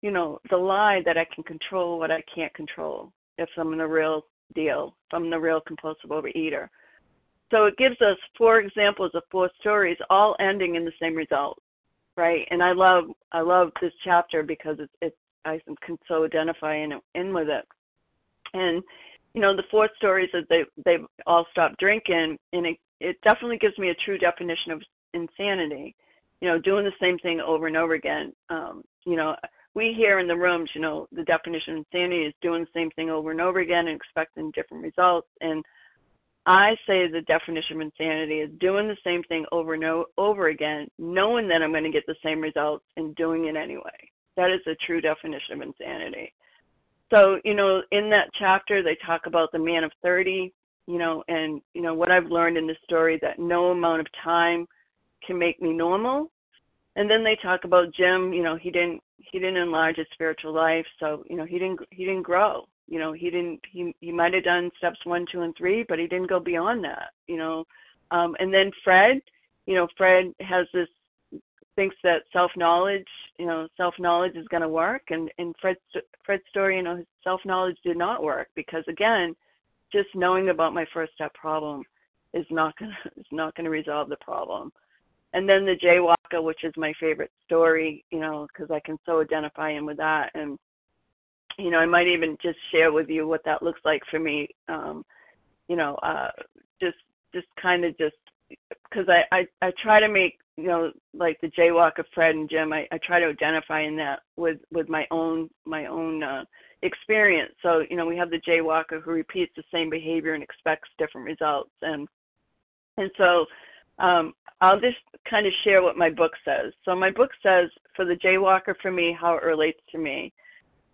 you know, the lie that I can control what I can't control if I'm the real deal, if I'm the real compulsive overeater. So it gives us four examples of four stories, all ending in the same result, right? And I love I love this chapter because it's it's I can so identify in in with it. And you know, the four stories that they they all stopped drinking, and it it definitely gives me a true definition of insanity. You know, doing the same thing over and over again. Um, you know, we here in the rooms, you know, the definition of insanity is doing the same thing over and over again and expecting different results. And I say the definition of insanity is doing the same thing over and over again, knowing that I'm going to get the same results and doing it anyway. That is a true definition of insanity. So, you know, in that chapter, they talk about the man of 30, you know, and you know what I've learned in this story that no amount of time can make me normal. And then they talk about Jim, you know, he didn't he didn't enlarge his spiritual life, so you know he didn't he didn't grow. You know, he didn't he he might have done steps one, two, and three, but he didn't go beyond that. You know, um, and then Fred, you know, Fred has this thinks that self knowledge, you know, self knowledge is going to work, and and Fred's Fred's story, you know, his self knowledge did not work because again, just knowing about my first step problem is not gonna is not gonna resolve the problem. And then the jaywalker, which is my favorite story, you know, because I can so identify in with that, and you know, I might even just share with you what that looks like for me. Um, you know, uh, just just kind of just because I, I I try to make you know like the jaywalker Fred and Jim. I, I try to identify in that with with my own my own uh, experience. So, you know, we have the jaywalker who repeats the same behavior and expects different results. And and so um, I'll just kind of share what my book says. So my book says for the jaywalker for me, how it relates to me.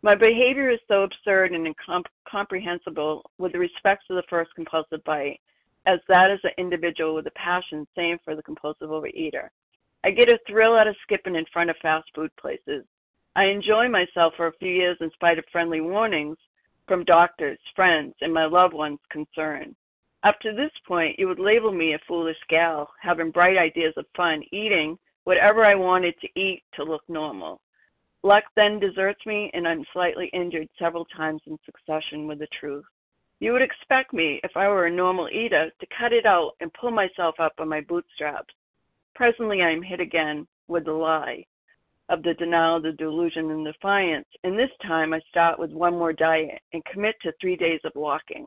My behavior is so absurd and incomprehensible with respect to the first compulsive bite, as that is an individual with a passion, same for the compulsive overeater. I get a thrill out of skipping in front of fast food places. I enjoy myself for a few years in spite of friendly warnings from doctors, friends, and my loved ones concerned. Up to this point, you would label me a foolish gal, having bright ideas of fun, eating whatever I wanted to eat to look normal. Luck then deserts me, and I'm slightly injured several times in succession with the truth. You would expect me, if I were a normal eater, to cut it out and pull myself up on my bootstraps. Presently, I am hit again with the lie of the denial, the delusion, and defiance. And this time, I start with one more diet and commit to three days of walking.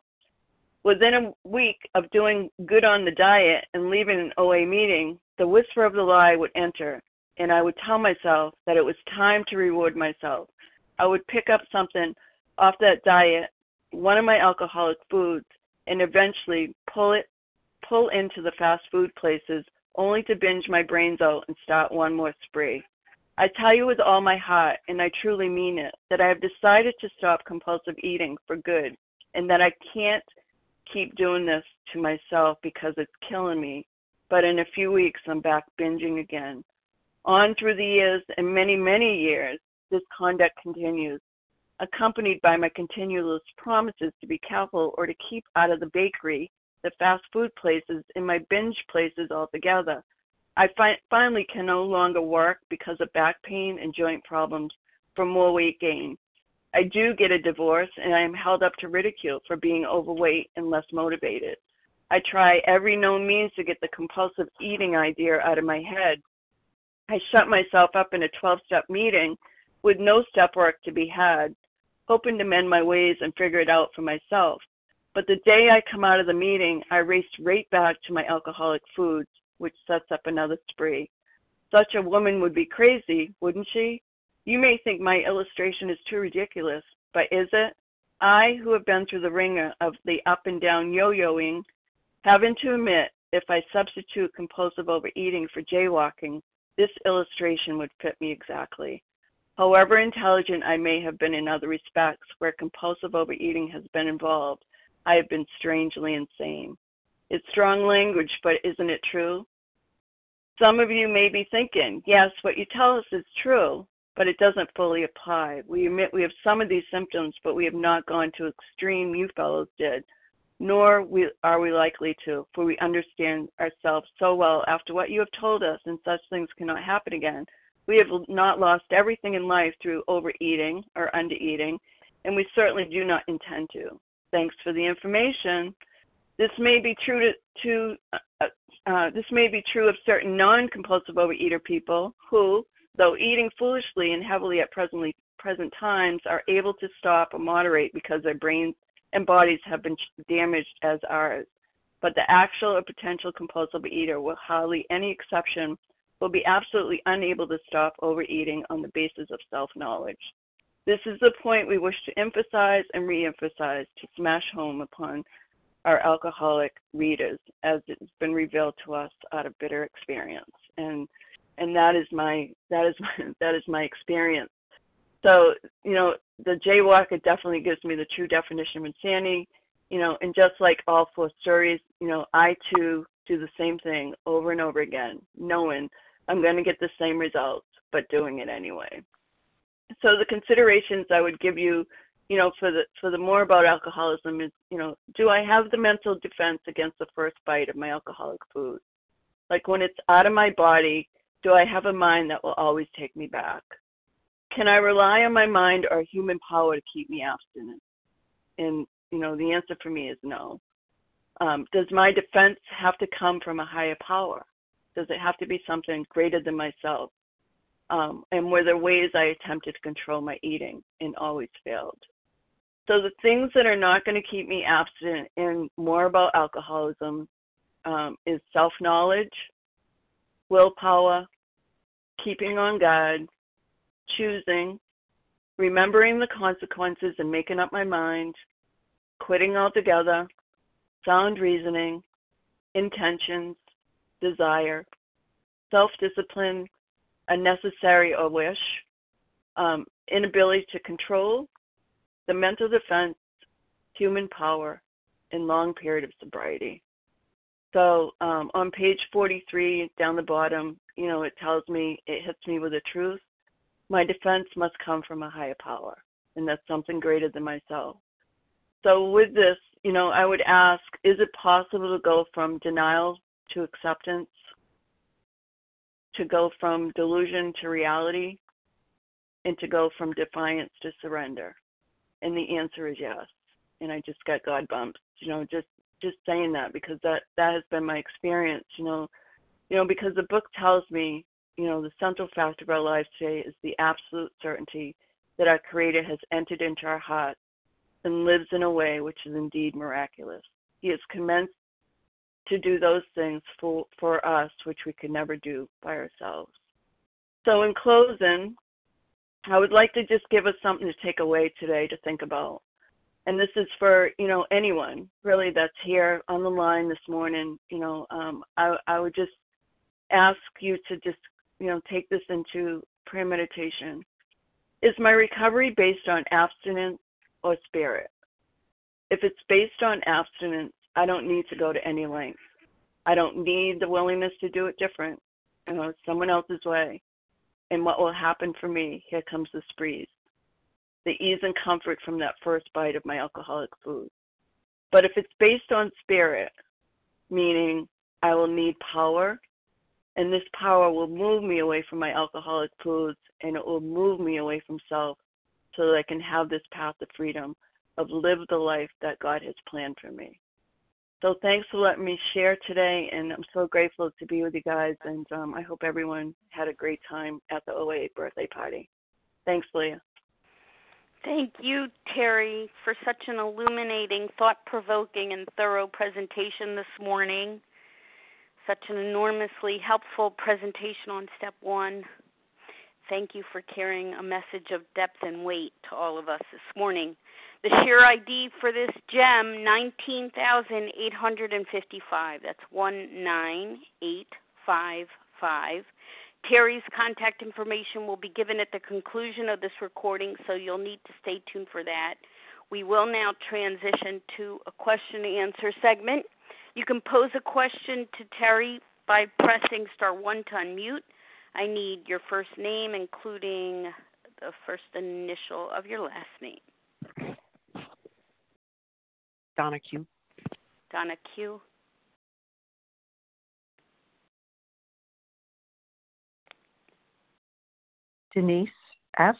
Within a week of doing good on the diet and leaving an OA meeting, the whisper of the lie would enter, and I would tell myself that it was time to reward myself. I would pick up something off that diet, one of my alcoholic foods, and eventually pull it pull into the fast food places only to binge my brains out and start one more spree. I tell you with all my heart, and I truly mean it, that I have decided to stop compulsive eating for good, and that I can't keep doing this to myself because it's killing me. But in a few weeks, I'm back binging again. On through the years and many, many years, this conduct continues, accompanied by my continuous promises to be careful or to keep out of the bakery, the fast food places, and my binge places altogether. I fi- finally can no longer work because of back pain and joint problems from more weight gain. I do get a divorce and I am held up to ridicule for being overweight and less motivated. I try every known means to get the compulsive eating idea out of my head. I shut myself up in a 12 step meeting with no step work to be had, hoping to mend my ways and figure it out for myself. But the day I come out of the meeting, I race right back to my alcoholic foods, which sets up another spree. Such a woman would be crazy, wouldn't she? You may think my illustration is too ridiculous, but is it? I, who have been through the wringer of the up and down yo yoing, having to admit if I substitute compulsive overeating for jaywalking, this illustration would fit me exactly. However intelligent I may have been in other respects where compulsive overeating has been involved, I have been strangely insane. It's strong language, but isn't it true? Some of you may be thinking, yes, what you tell us is true, but it doesn't fully apply. We admit we have some of these symptoms, but we have not gone to extreme you fellows did, nor we, are we likely to, for we understand ourselves so well after what you have told us, and such things cannot happen again. We have not lost everything in life through overeating or undereating, and we certainly do not intend to. Thanks for the information. This may be true to, to uh, uh, this may be true of certain non-compulsive overeater people who, though eating foolishly and heavily at presently present times, are able to stop or moderate because their brains and bodies have been damaged as ours. But the actual or potential compulsive eater, with hardly any exception, will be absolutely unable to stop overeating on the basis of self-knowledge. This is the point we wish to emphasize and re-emphasize to smash home upon our alcoholic readers as it's been revealed to us out of bitter experience. And and that is my that is my, that is my experience. So you know, the jaywalker definitely gives me the true definition of insanity. You know, and just like all four stories, you know, I too do the same thing over and over again, knowing I'm going to get the same results, but doing it anyway. So the considerations I would give you, you know, for the for the more about alcoholism is, you know, do I have the mental defense against the first bite of my alcoholic food? Like when it's out of my body, do I have a mind that will always take me back? Can I rely on my mind or human power to keep me abstinent? And, you know, the answer for me is no. Um, does my defense have to come from a higher power? Does it have to be something greater than myself? Um, and were there ways I attempted to control my eating and always failed? So the things that are not going to keep me abstinent and more about alcoholism um, is self-knowledge, willpower, keeping on guard, choosing, remembering the consequences and making up my mind, quitting altogether, sound reasoning, intentions, desire, self discipline, a necessary or wish, um, inability to control, the mental defense, human power, and long period of sobriety. So um, on page 43, down the bottom, you know, it tells me, it hits me with the truth. My defense must come from a higher power, and that's something greater than myself. So, with this, you know, I would ask is it possible to go from denial to acceptance, to go from delusion to reality, and to go from defiance to surrender? And the answer is yes. And I just got God bumps, you know, just just saying that because that that has been my experience, you know, you know, because the book tells me, you know, the central fact of our lives today is the absolute certainty that our Creator has entered into our hearts and lives in a way which is indeed miraculous. He has commenced to do those things for, for us which we could never do by ourselves. So, in closing, I would like to just give us something to take away today to think about. And this is for you know anyone really that's here on the line this morning. You know, um, I, I would just ask you to just you know take this into prayer meditation. Is my recovery based on abstinence or spirit. If it's based on abstinence, I don't need to go to any length. I don't need the willingness to do it different. You know, someone else's way. And what will happen for me, here comes the sprees. The ease and comfort from that first bite of my alcoholic food. But if it's based on spirit, meaning I will need power, and this power will move me away from my alcoholic foods and it will move me away from self so that I can have this path of freedom of live the life that God has planned for me. So thanks for letting me share today, and I'm so grateful to be with you guys. And um, I hope everyone had a great time at the OA birthday party. Thanks, Leah. Thank you, Terry, for such an illuminating, thought provoking, and thorough presentation this morning. Such an enormously helpful presentation on step one. Thank you for carrying a message of depth and weight to all of us this morning. The share ID for this gem, 19,855. That's 19855. Terry's contact information will be given at the conclusion of this recording, so you'll need to stay tuned for that. We will now transition to a question and answer segment. You can pose a question to Terry by pressing star 1 to unmute I need your first name, including the first initial of your last name. Donna Q. Donna Q. Denise F.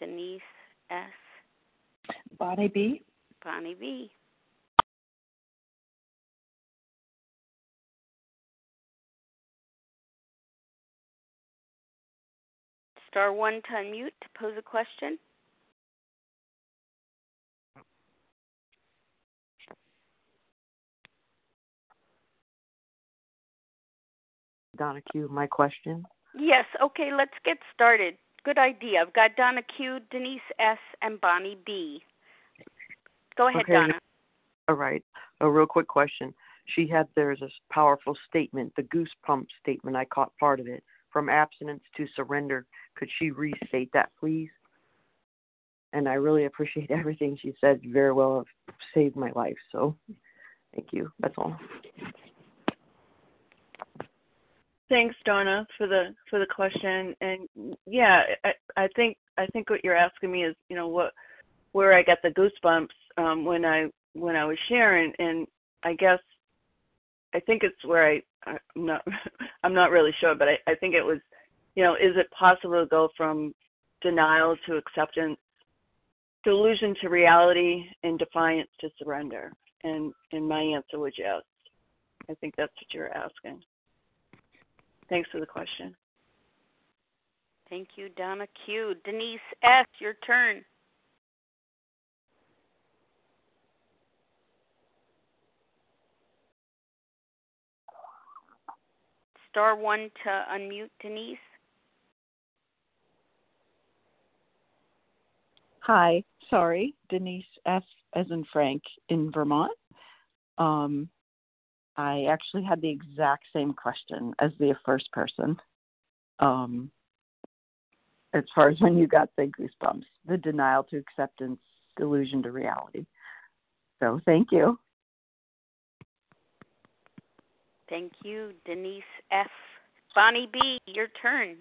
Denise S. Bonnie B. Bonnie B. Star one to unmute to pose a question. Donna Q, my question. Yes, okay, let's get started. Good idea. I've got Donna Q, Denise S, and Bonnie B. Go ahead, okay. Donna. All right. A real quick question. She had there's a powerful statement, the goosebump statement. I caught part of it. From abstinence to surrender. Could she restate that, please? And I really appreciate everything she said. Very well saved my life. So, thank you. That's all. Thanks, Donna, for the for the question. And yeah, I, I think I think what you're asking me is, you know, what where I got the goosebumps um, when I when I was sharing, and I guess I think it's where I I'm not I'm not really sure, but I, I think it was you know, is it possible to go from denial to acceptance, delusion to reality, and defiance to surrender? And and my answer was yes. I think that's what you're asking. Thanks for the question. Thank you, Donna Q. Denise S., your turn. Star one to unmute Denise. Hi, sorry, Denise F. as in Frank in Vermont. Um, I actually had the exact same question as the first person. Um, as far as when you got the goosebumps, the denial to acceptance, delusion to reality. So thank you. Thank you, Denise F. Bonnie B, your turn.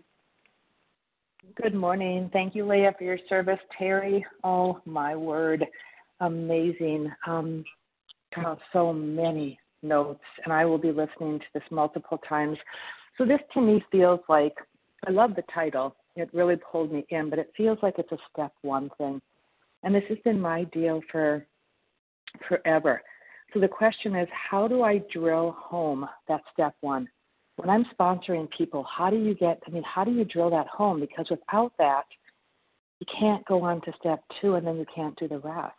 Good morning. Thank you, Leah, for your service. Terry, oh my word, amazing. Um, so many notes, and I will be listening to this multiple times. So this to me feels like I love the title. It really pulled me in, but it feels like it's a step one thing. And this has been my deal for forever. So the question is, how do I drill home that step one? When I'm sponsoring people, how do you get, I mean, how do you drill that home? Because without that, you can't go on to step two and then you can't do the rest.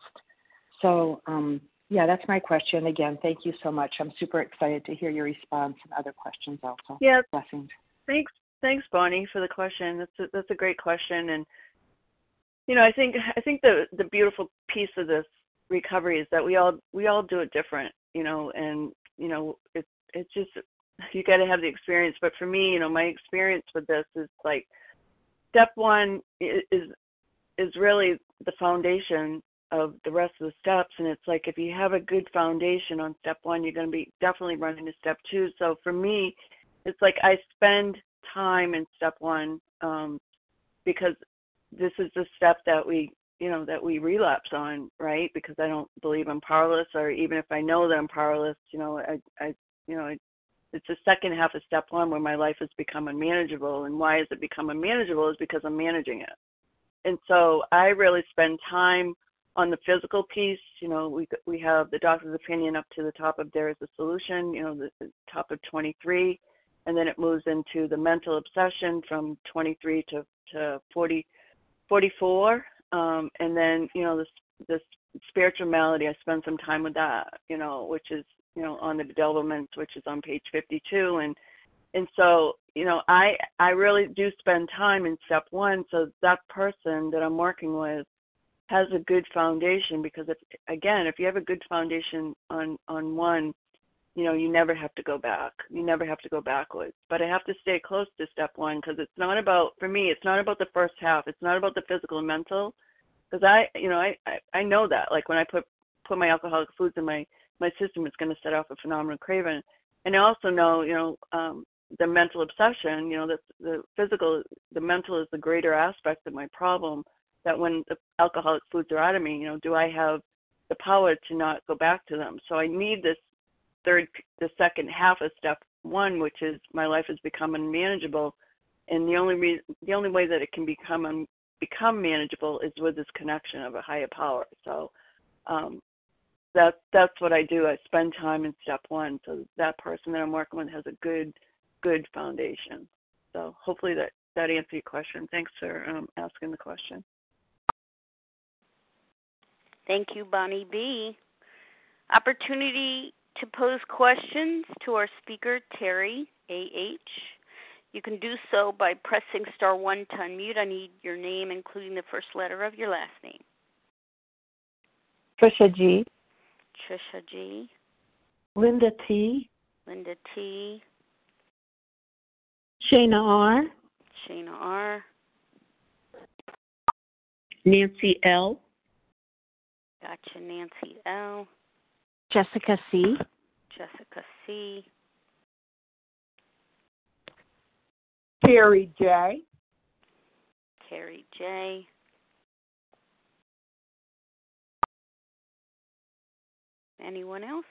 So, um, yeah, that's my question. Again, thank you so much. I'm super excited to hear your response and other questions also. Yeah. Blessings. Thanks, thanks, Bonnie, for the question. That's a, that's a great question, and you know, I think I think the the beautiful piece of this recovery is that we all we all do it different, you know, and you know, it's it's just you got to have the experience. But for me, you know, my experience with this is like step one is is really the foundation of the rest of the steps and it's like if you have a good foundation on step one you're going to be definitely running to step two. So for me it's like i spend time in step one um because this is the step that we you know that we relapse on right? Because i don't believe i'm powerless or even if i know that i'm powerless you know i i you know it's the second half of step one where my life has become unmanageable. And why has it become unmanageable is because i'm managing it. And so i really spend time on the physical piece, you know, we we have the doctor's opinion up to the top of there is a solution, you know, the, the top of 23, and then it moves into the mental obsession from 23 to to 40, 44, um, and then you know this this spiritual malady. I spend some time with that, you know, which is you know on the bedevilments, which is on page 52, and and so you know I I really do spend time in step one, so that person that I'm working with has a good foundation because if again if you have a good foundation on on one you know you never have to go back. You never have to go backwards. But i have to stay close to step one because it's not about for me it's not about the first half. It's not about the physical and mental. Because i you know I, I i know that like when i put put my alcoholic foods in my my system it's going to set off a phenomenal craving. And i also know you know um the mental obsession you know the the physical the mental is the greater aspect of my problem that when the alcoholic foods are out of me, you know, do I have the power to not go back to them? So I need this third, the second half of step one, which is my life has become unmanageable, and the only reason, the only way that it can become un, become manageable is with this connection of a higher power. So um, that's that's what I do. I spend time in step one, so that person that I'm working with has a good good foundation. So hopefully that that answers your question. Thanks for um, asking the question. Thank you, Bonnie B. Opportunity to pose questions to our speaker, Terry A.H. You can do so by pressing star one to unmute. I need your name, including the first letter of your last name. Trisha G. Trisha G. Linda T. Linda T. Shayna R. Shayna R. Nancy L. Gotcha, Nancy L. Jessica C. Jessica C. Terry J. Terry J. Anyone else?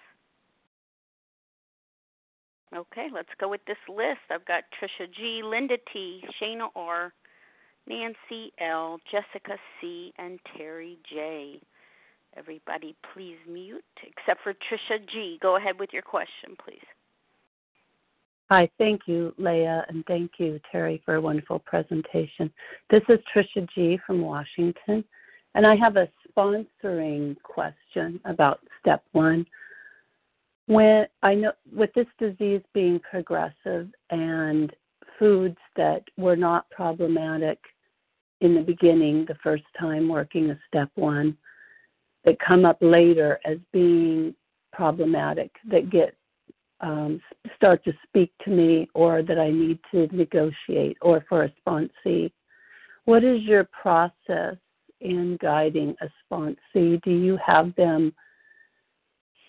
Okay, let's go with this list. I've got Trisha G, Linda T, Shana R, Nancy L, Jessica C, and Terry J. Everybody, please mute, except for Trisha G. Go ahead with your question, please. Hi, thank you, Leah, and thank you, Terry, for a wonderful presentation. This is Trisha G. from Washington, and I have a sponsoring question about step one. When I know with this disease being progressive and foods that were not problematic in the beginning, the first time working a step one, that come up later as being problematic that get um, start to speak to me or that I need to negotiate or for a sponsee. What is your process in guiding a sponsee? Do you have them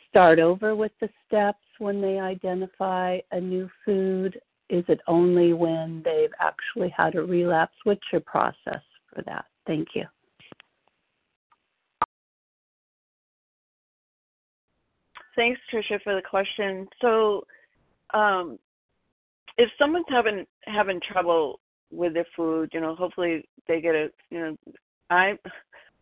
start over with the steps when they identify a new food is it only when they've actually had a relapse? What's your process for that? Thank you. Thanks, Tricia, for the question. So, um, if someone's having having trouble with their food, you know, hopefully they get a, you know, I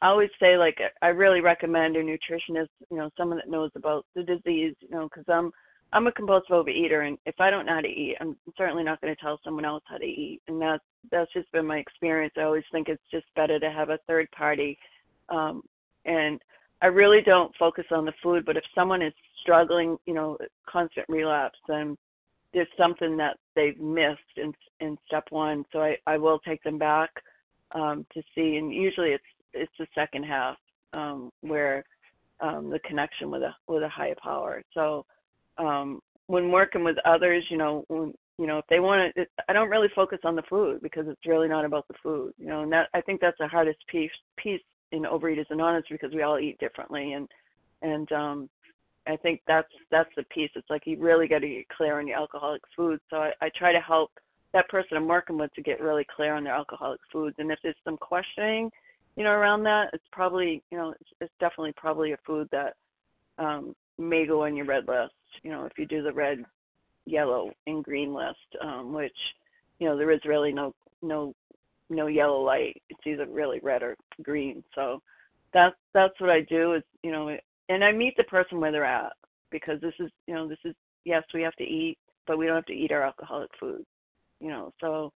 I always say like I really recommend a nutritionist, you know, someone that knows about the disease, you know, because I'm I'm a compulsive overeater, and if I don't know how to eat, I'm certainly not going to tell someone else how to eat, and that's that's just been my experience. I always think it's just better to have a third party, um, and I really don't focus on the food. But if someone is struggling, you know, constant relapse, then there's something that they've missed in in step one. So I I will take them back um, to see, and usually it's it's the second half um, where um, the connection with a with a higher power. So um, when working with others, you know, when, you know, if they want to, I don't really focus on the food because it's really not about the food, you know, and that I think that's the hardest piece piece in Overeaters Anonymous because we all eat differently, and and um, I think that's that's the piece. It's like you really got to get clear on your alcoholic foods. So I, I try to help that person I'm working with to get really clear on their alcoholic foods, and if there's some questioning you know, around that, it's probably, you know, it's, it's definitely probably a food that um, may go on your red list. You know, if you do the red, yellow, and green list, um, which, you know, there is really no no no yellow light. It's either really red or green. So that's that's what I do. Is you know, and I meet the person where they're at because this is, you know, this is yes, we have to eat, but we don't have to eat our alcoholic food. You know, so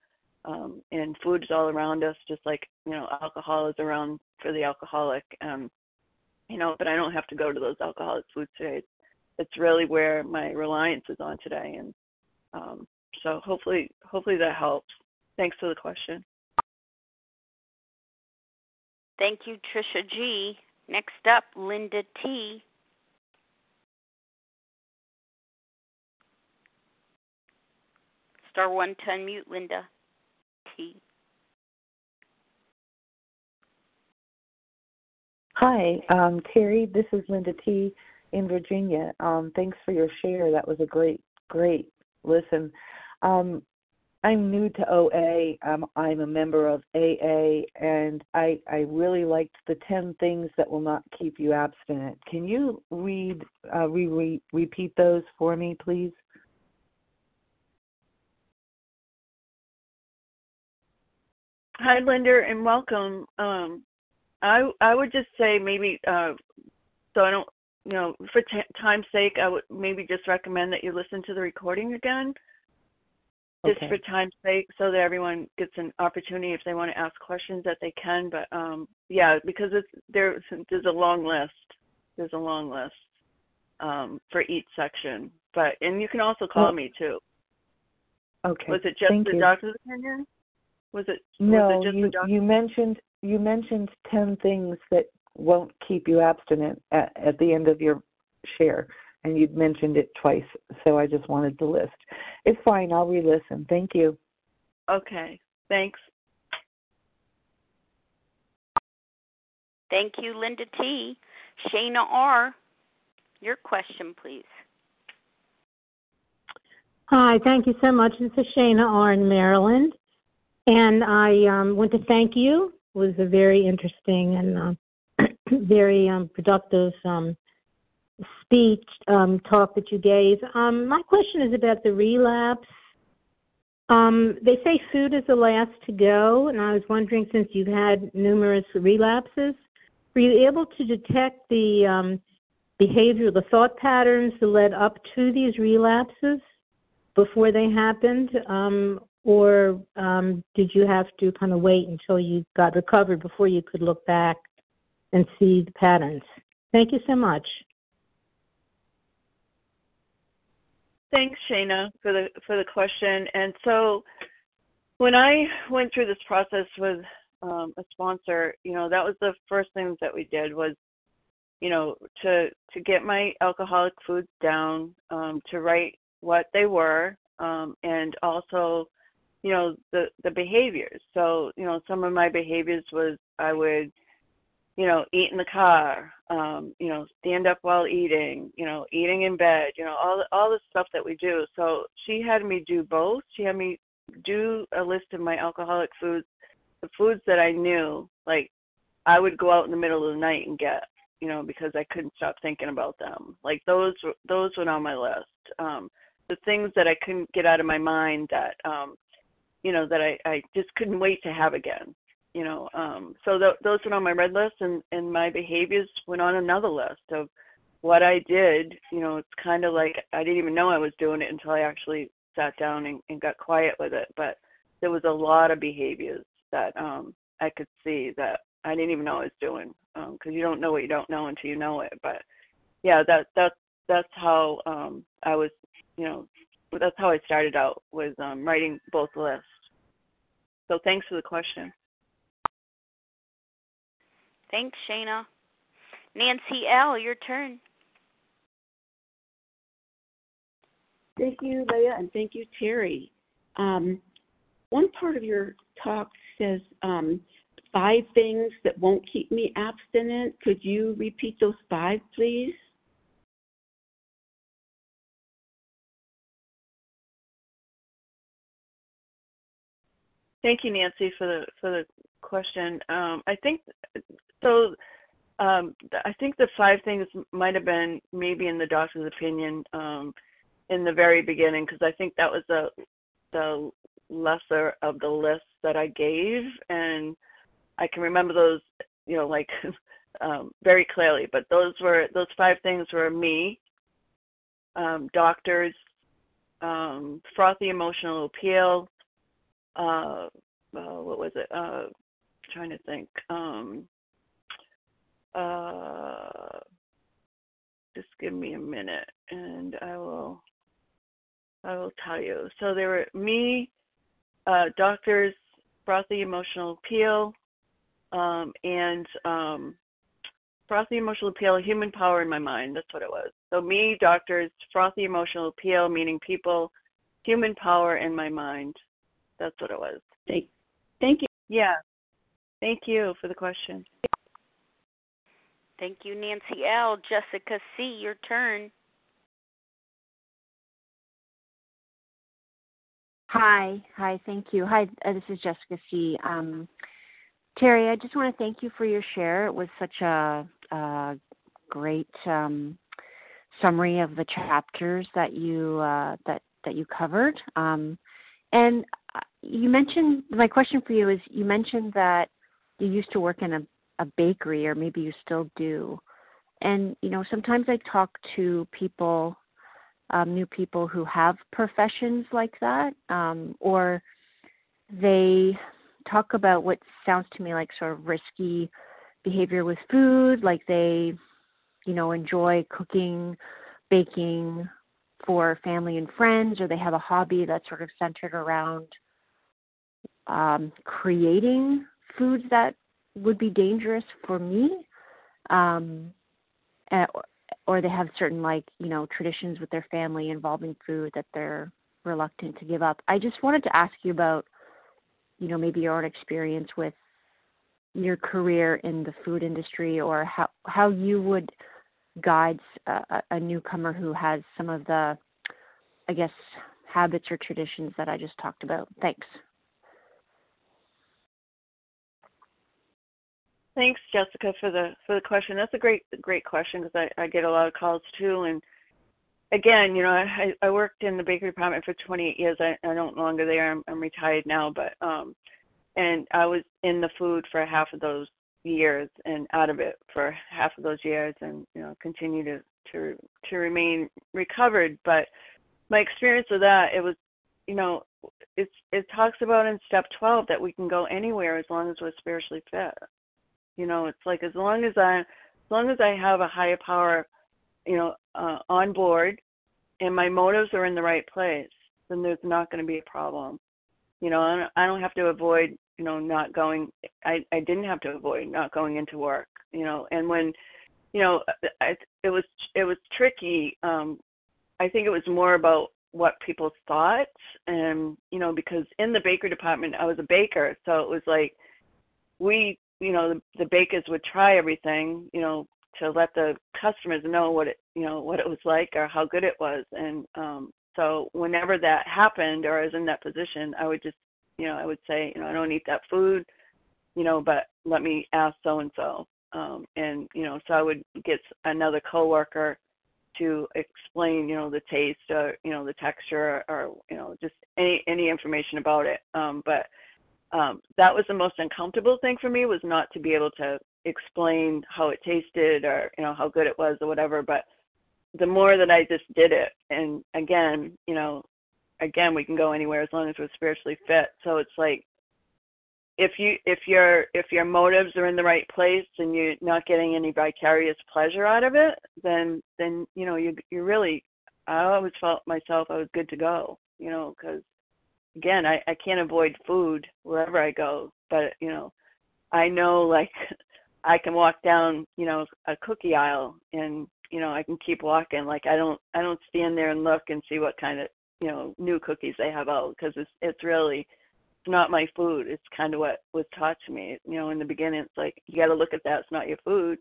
um, and food's all around us, just like you know alcohol is around for the alcoholic. Um, you know, but I don't have to go to those alcoholic foods today. It's really where my reliance is on today, and um, so hopefully, hopefully that helps. Thanks for the question. Thank you, Trisha G. Next up, Linda T. Star one to unmute, Linda. T. Hi, um, Terry. This is Linda T. in Virginia. Um, thanks for your share. That was a great, great listen. Um, I'm new to OA. Um, I'm a member of AA, and I, I really liked the 10 things that will not keep you abstinent. Can you read, uh, re- re- repeat those for me, please? Hi, Linda, and welcome. Um, I I would just say maybe uh, so I don't you know for t- time's sake I would maybe just recommend that you listen to the recording again, just okay. for time's sake, so that everyone gets an opportunity if they want to ask questions that they can. But um, yeah, because it's there there's a long list. There's a long list um, for each section. But and you can also call well, me too. Okay. Was it just Thank the you. doctor's opinion? Was it no? Was it you you mentioned you mentioned ten things that won't keep you abstinent at, at the end of your share, and you'd mentioned it twice. So I just wanted to list. It's fine. I'll re-listen. Thank you. Okay. Thanks. Thank you, Linda T. Shana R. Your question, please. Hi, thank you so much. This is Shana R. in Maryland. And I um, want to thank you. It was a very interesting and uh, very um, productive um, speech um, talk that you gave. Um, my question is about the relapse. Um, they say food is the last to go, and I was wondering since you've had numerous relapses, were you able to detect the um, behavior, the thought patterns that led up to these relapses before they happened, um, or um, did you have to kind of wait until you got recovered before you could look back and see the patterns? Thank you so much. Thanks, Shana, for the for the question. And so, when I went through this process with um, a sponsor, you know, that was the first things that we did was, you know, to to get my alcoholic foods down, um, to write what they were, um, and also you know the the behaviors so you know some of my behaviors was i would you know, eat in the car, um, you know, stand up while eating, you know, eating in bed, you know, all all the stuff that we do. So she had me do both. She had me do a list of my alcoholic foods, the foods that I knew, like I would go out in the middle of the night and get, you know, because I couldn't stop thinking about them. Like those those went on my list. Um the things that I couldn't get out of my mind that um you know that I I just couldn't wait to have again. You know, um so th- those went on my red list and and my behaviors went on another list of what I did, you know, it's kind of like I didn't even know I was doing it until I actually sat down and, and got quiet with it. But there was a lot of behaviors that um I could see that I didn't even know I was doing because um, you don't know what you don't know until you know it. But yeah, that that's that's how um, I was, you know, that's how I started out was um, writing both lists. So thanks for the question. Thanks, Shana. Nancy L., your turn. Thank you, Leah, and thank you, Terry. Um, one part of your talk says um, five things that won't keep me abstinent. Could you repeat those five, please? Thank you, Nancy, for the for the question. Um, I think so. Um, I think the five things might have been maybe in the doctor's opinion um, in the very beginning because I think that was the the lesser of the list that I gave, and I can remember those, you know, like um, very clearly. But those were those five things were me, um, doctors, um, frothy emotional appeal. Uh, uh, what was it? Uh, trying to think. Um, uh, just give me a minute, and I will. I will tell you. So there were me, uh, doctors, frothy emotional appeal, um, and um, frothy emotional appeal, human power in my mind. That's what it was. So me, doctors, frothy emotional appeal, meaning people, human power in my mind. That's what it was. Thank, thank you. Yeah. Thank you for the question. Thank you, Nancy L. Jessica C., your turn. Hi, hi, thank you. Hi, uh, this is Jessica C. Um, Terry, I just want to thank you for your share. It was such a, a great um, summary of the chapters that you uh, that that you covered. Um, and uh, you mentioned my question for you is you mentioned that you used to work in a, a bakery, or maybe you still do. And you know, sometimes I talk to people, um, new people who have professions like that, um, or they talk about what sounds to me like sort of risky behavior with food, like they, you know, enjoy cooking, baking for family and friends, or they have a hobby that's sort of centered around um, creating foods that would be dangerous for me, um, or they have certain like you know traditions with their family involving food that they're reluctant to give up. I just wanted to ask you about you know maybe your own experience with your career in the food industry or how how you would guide a, a newcomer who has some of the i guess habits or traditions that i just talked about thanks thanks jessica for the for the question that's a great great question because I, I get a lot of calls too and again, you know, I, I worked in the bakery department for 28 years. I, I'm no longer there. I'm, I'm retired now, but um, and I was in the food for half of those years and out of it for half of those years, and you know, continue to to to remain recovered. But my experience with that, it was, you know, it's it talks about in step 12 that we can go anywhere as long as we're spiritually fit. You know, it's like as long as I as long as I have a higher power you know, uh, on board and my motives are in the right place, then there's not going to be a problem. You know, I don't, have to avoid, you know, not going. I I didn't have to avoid not going into work. You know, and when, you know, I, it was it was tricky. Um, I think it was more about what people thought, and you know, because in the bakery department, I was a baker, so it was like we you know the, the bakers would try everything you know to let the customers know what it you know what it was like or how good it was and um so whenever that happened or I was in that position I would just you know I would say you know I don't eat that food you know but let me ask so and so um and you know so I would get another coworker to explain you know the taste or you know the texture or, you know just any any information about it um but um that was the most uncomfortable thing for me was not to be able to explain how it tasted or you know how good it was or whatever but the more that i just did it and again you know again we can go anywhere as long as we're spiritually fit. So it's like if you if your if your motives are in the right place and you're not getting any vicarious pleasure out of it then then you know you you really i always felt myself i was good to go you know because again i i can't avoid food wherever i go but you know i know like I can walk down, you know, a cookie aisle and you know I can keep walking. Like I don't I don't stand there and look and see what kind of you know new cookies they have out because it's it's really not my food. It's kind of what was taught to me. You know, in the beginning, it's like you got to look at that. It's not your food,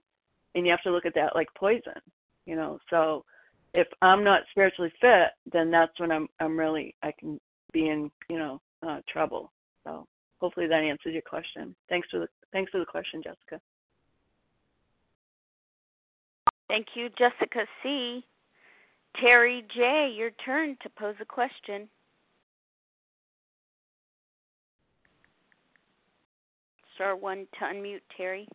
and you have to look at that like poison. You know, so if I'm not spiritually fit, then that's when I'm I'm really I can be in you know uh, trouble. So hopefully that answers your question. Thanks for the thanks for the question, Jessica. Thank you, Jessica C. Terry J., your turn to pose a question. Star one to unmute, Terry.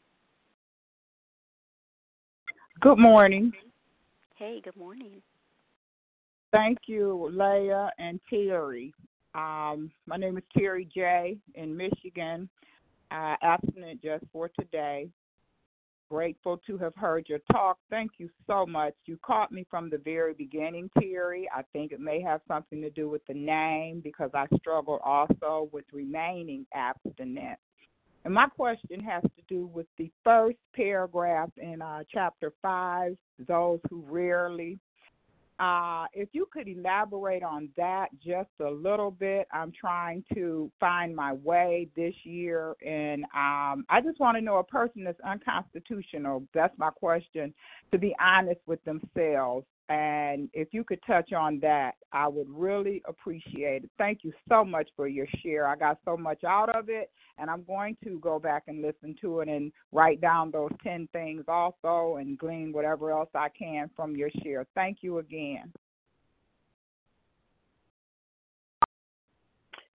Good morning. Hey, good morning. Thank you, Leah and Terry. Um, my name is Terry J. in Michigan, uh, abstinent just for today grateful to have heard your talk. Thank you so much. You caught me from the very beginning, Terry. I think it may have something to do with the name because I struggled also with remaining abstinent. And my question has to do with the first paragraph in uh, chapter 5 those who rarely uh, if you could elaborate on that just a little bit, I'm trying to find my way this year, and um, I just want to know a person that's unconstitutional. That's my question. To be honest with themselves, and if you could touch on that, I would really appreciate it. Thank you so much for your share. I got so much out of it, and I'm going to go back and listen to it and write down those 10 things also and glean whatever else I can from your share. Thank you again.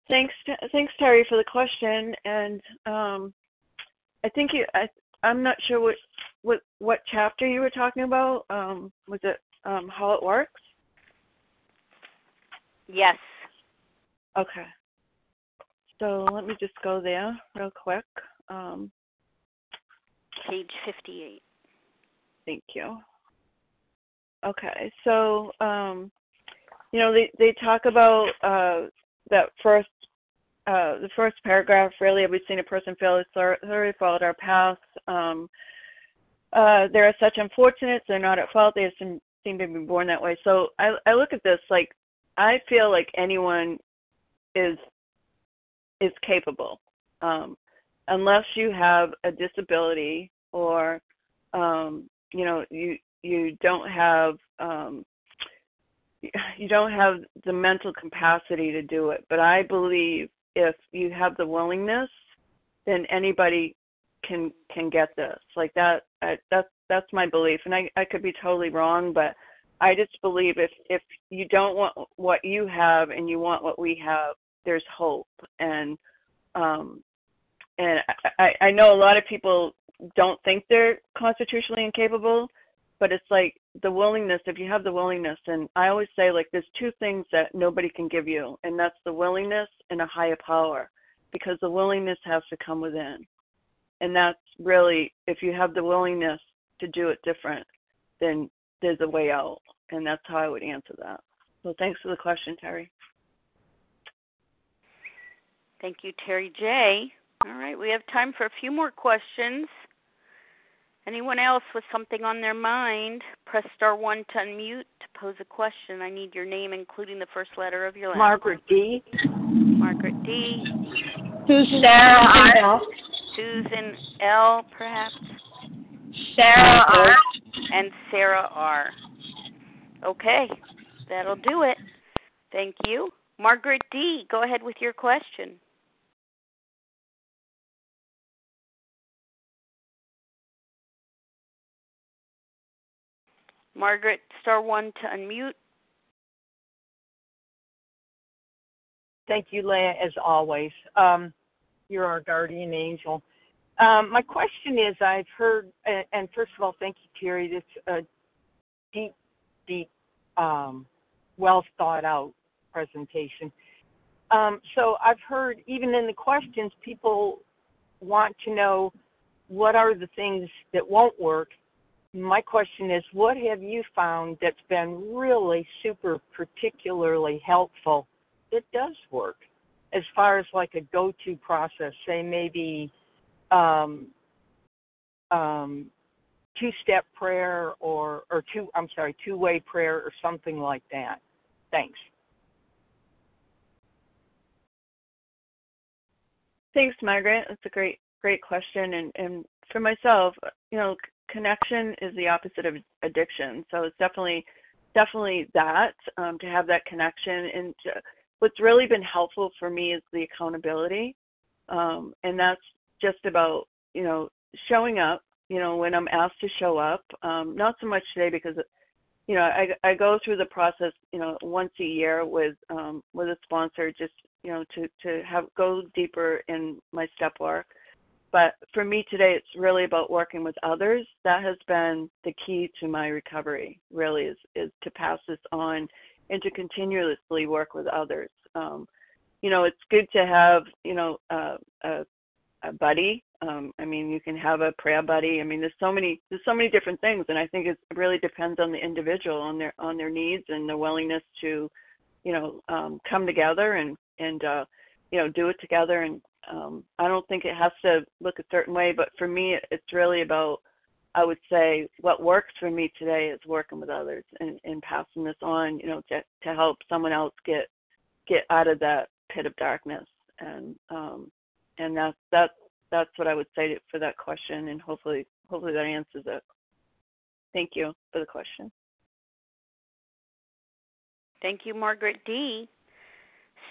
Thanks, thanks Terry for the question, and um, I think you. I, I'm not sure what what what chapter you were talking about. Um, was it um, how it works? Yes. Okay. So let me just go there real quick. Um, Page 58. Thank you. Okay, so um, you know they they talk about uh, that first uh, the first paragraph. Really, have we seen a person fail thoroughly followed our paths? Um, uh, they are such unfortunates. They're not at fault. They seem, seem to be born that way. So I, I look at this like I feel like anyone is is capable, um, unless you have a disability or um, you know you you don't have um, you don't have the mental capacity to do it. But I believe if you have the willingness, then anybody can can get this. Like that. I, that's that's my belief, and I I could be totally wrong, but I just believe if if you don't want what you have and you want what we have, there's hope and um and I, I know a lot of people don't think they're constitutionally incapable, but it's like the willingness, if you have the willingness, and I always say like there's two things that nobody can give you, and that's the willingness and a higher power. Because the willingness has to come within. And that's really if you have the willingness to do it different, then there's a way out. And that's how I would answer that. So thanks for the question, Terry. Thank you, Terry J. All right, we have time for a few more questions. Anyone else with something on their mind, press star one to unmute to pose a question. I need your name, including the first letter of your last name Margaret D. Margaret D. Susan Sarah Susan L, perhaps? Sarah R. And Sarah R. Okay, that'll do it. Thank you. Margaret D, go ahead with your question. Margaret, star one to unmute. Thank you, Leah, as always. Um, you're our guardian angel. Um, my question is I've heard, and first of all, thank you, Terry. It's a deep, deep, um, well thought out presentation. Um, so I've heard, even in the questions, people want to know what are the things that won't work. My question is, what have you found that's been really super particularly helpful that does work as far as like a go-to process? Say maybe um, um, two-step prayer or or two I'm sorry two-way prayer or something like that. Thanks. Thanks, Margaret. That's a great great question. And and for myself, you know, connection is the opposite of addiction. So it's definitely definitely that um, to have that connection. And to, what's really been helpful for me is the accountability, um, and that's just about you know showing up you know when i'm asked to show up um not so much today because you know i i go through the process you know once a year with um with a sponsor just you know to to have go deeper in my step work. But for me today it's really about working with others. That has been the key to my recovery really is is to pass this on and to continuously work with others. Um you know it's good to have you know uh, a a buddy. Um, I mean, you can have a prayer buddy. I mean, there's so many there's so many different things, and I think it really depends on the individual, on their on their needs and their willingness to, you know, um, come together and and uh, you know do it together. And um, I don't think it has to look a certain way, but for me, it's really about I would say what works for me today is working with others and, and passing this on, you know, to to help someone else get get out of that pit of darkness. And um, and that's that's that's what I would say for that question, and hopefully hopefully that answers it. Thank you for the question. Thank you, Margaret D.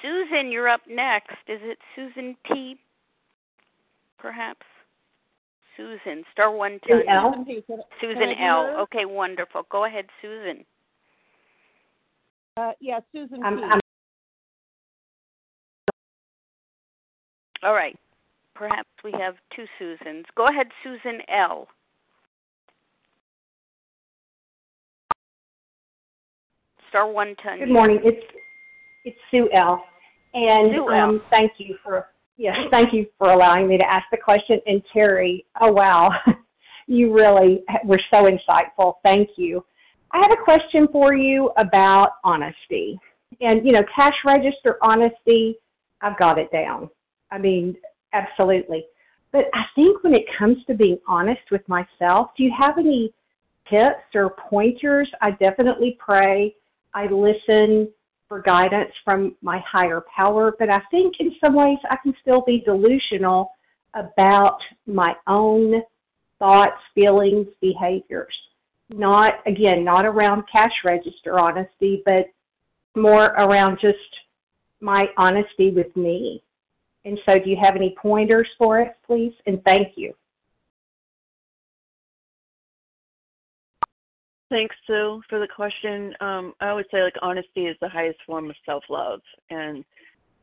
Susan, you're up next. Is it Susan P? Perhaps. Susan, star one to L. Susan L. Okay, wonderful. Go ahead, Susan. Uh, yeah, Susan I'm, P. I'm All right. Perhaps we have two Susans. Go ahead, Susan L. Star one to Good morning. It's it's Sue L. And Sue L. um, thank you for yes, thank you for allowing me to ask the question. And Terry, oh wow, you really were so insightful. Thank you. I have a question for you about honesty. And you know, cash register honesty, I've got it down. I mean, absolutely. But I think when it comes to being honest with myself, do you have any tips or pointers? I definitely pray. I listen for guidance from my higher power, but I think in some ways I can still be delusional about my own thoughts, feelings, behaviors. Not, again, not around cash register honesty, but more around just my honesty with me and so, do you have any pointers for us, please? And thank you. Thanks, Sue, for the question. Um, I always say like honesty is the highest form of self-love, and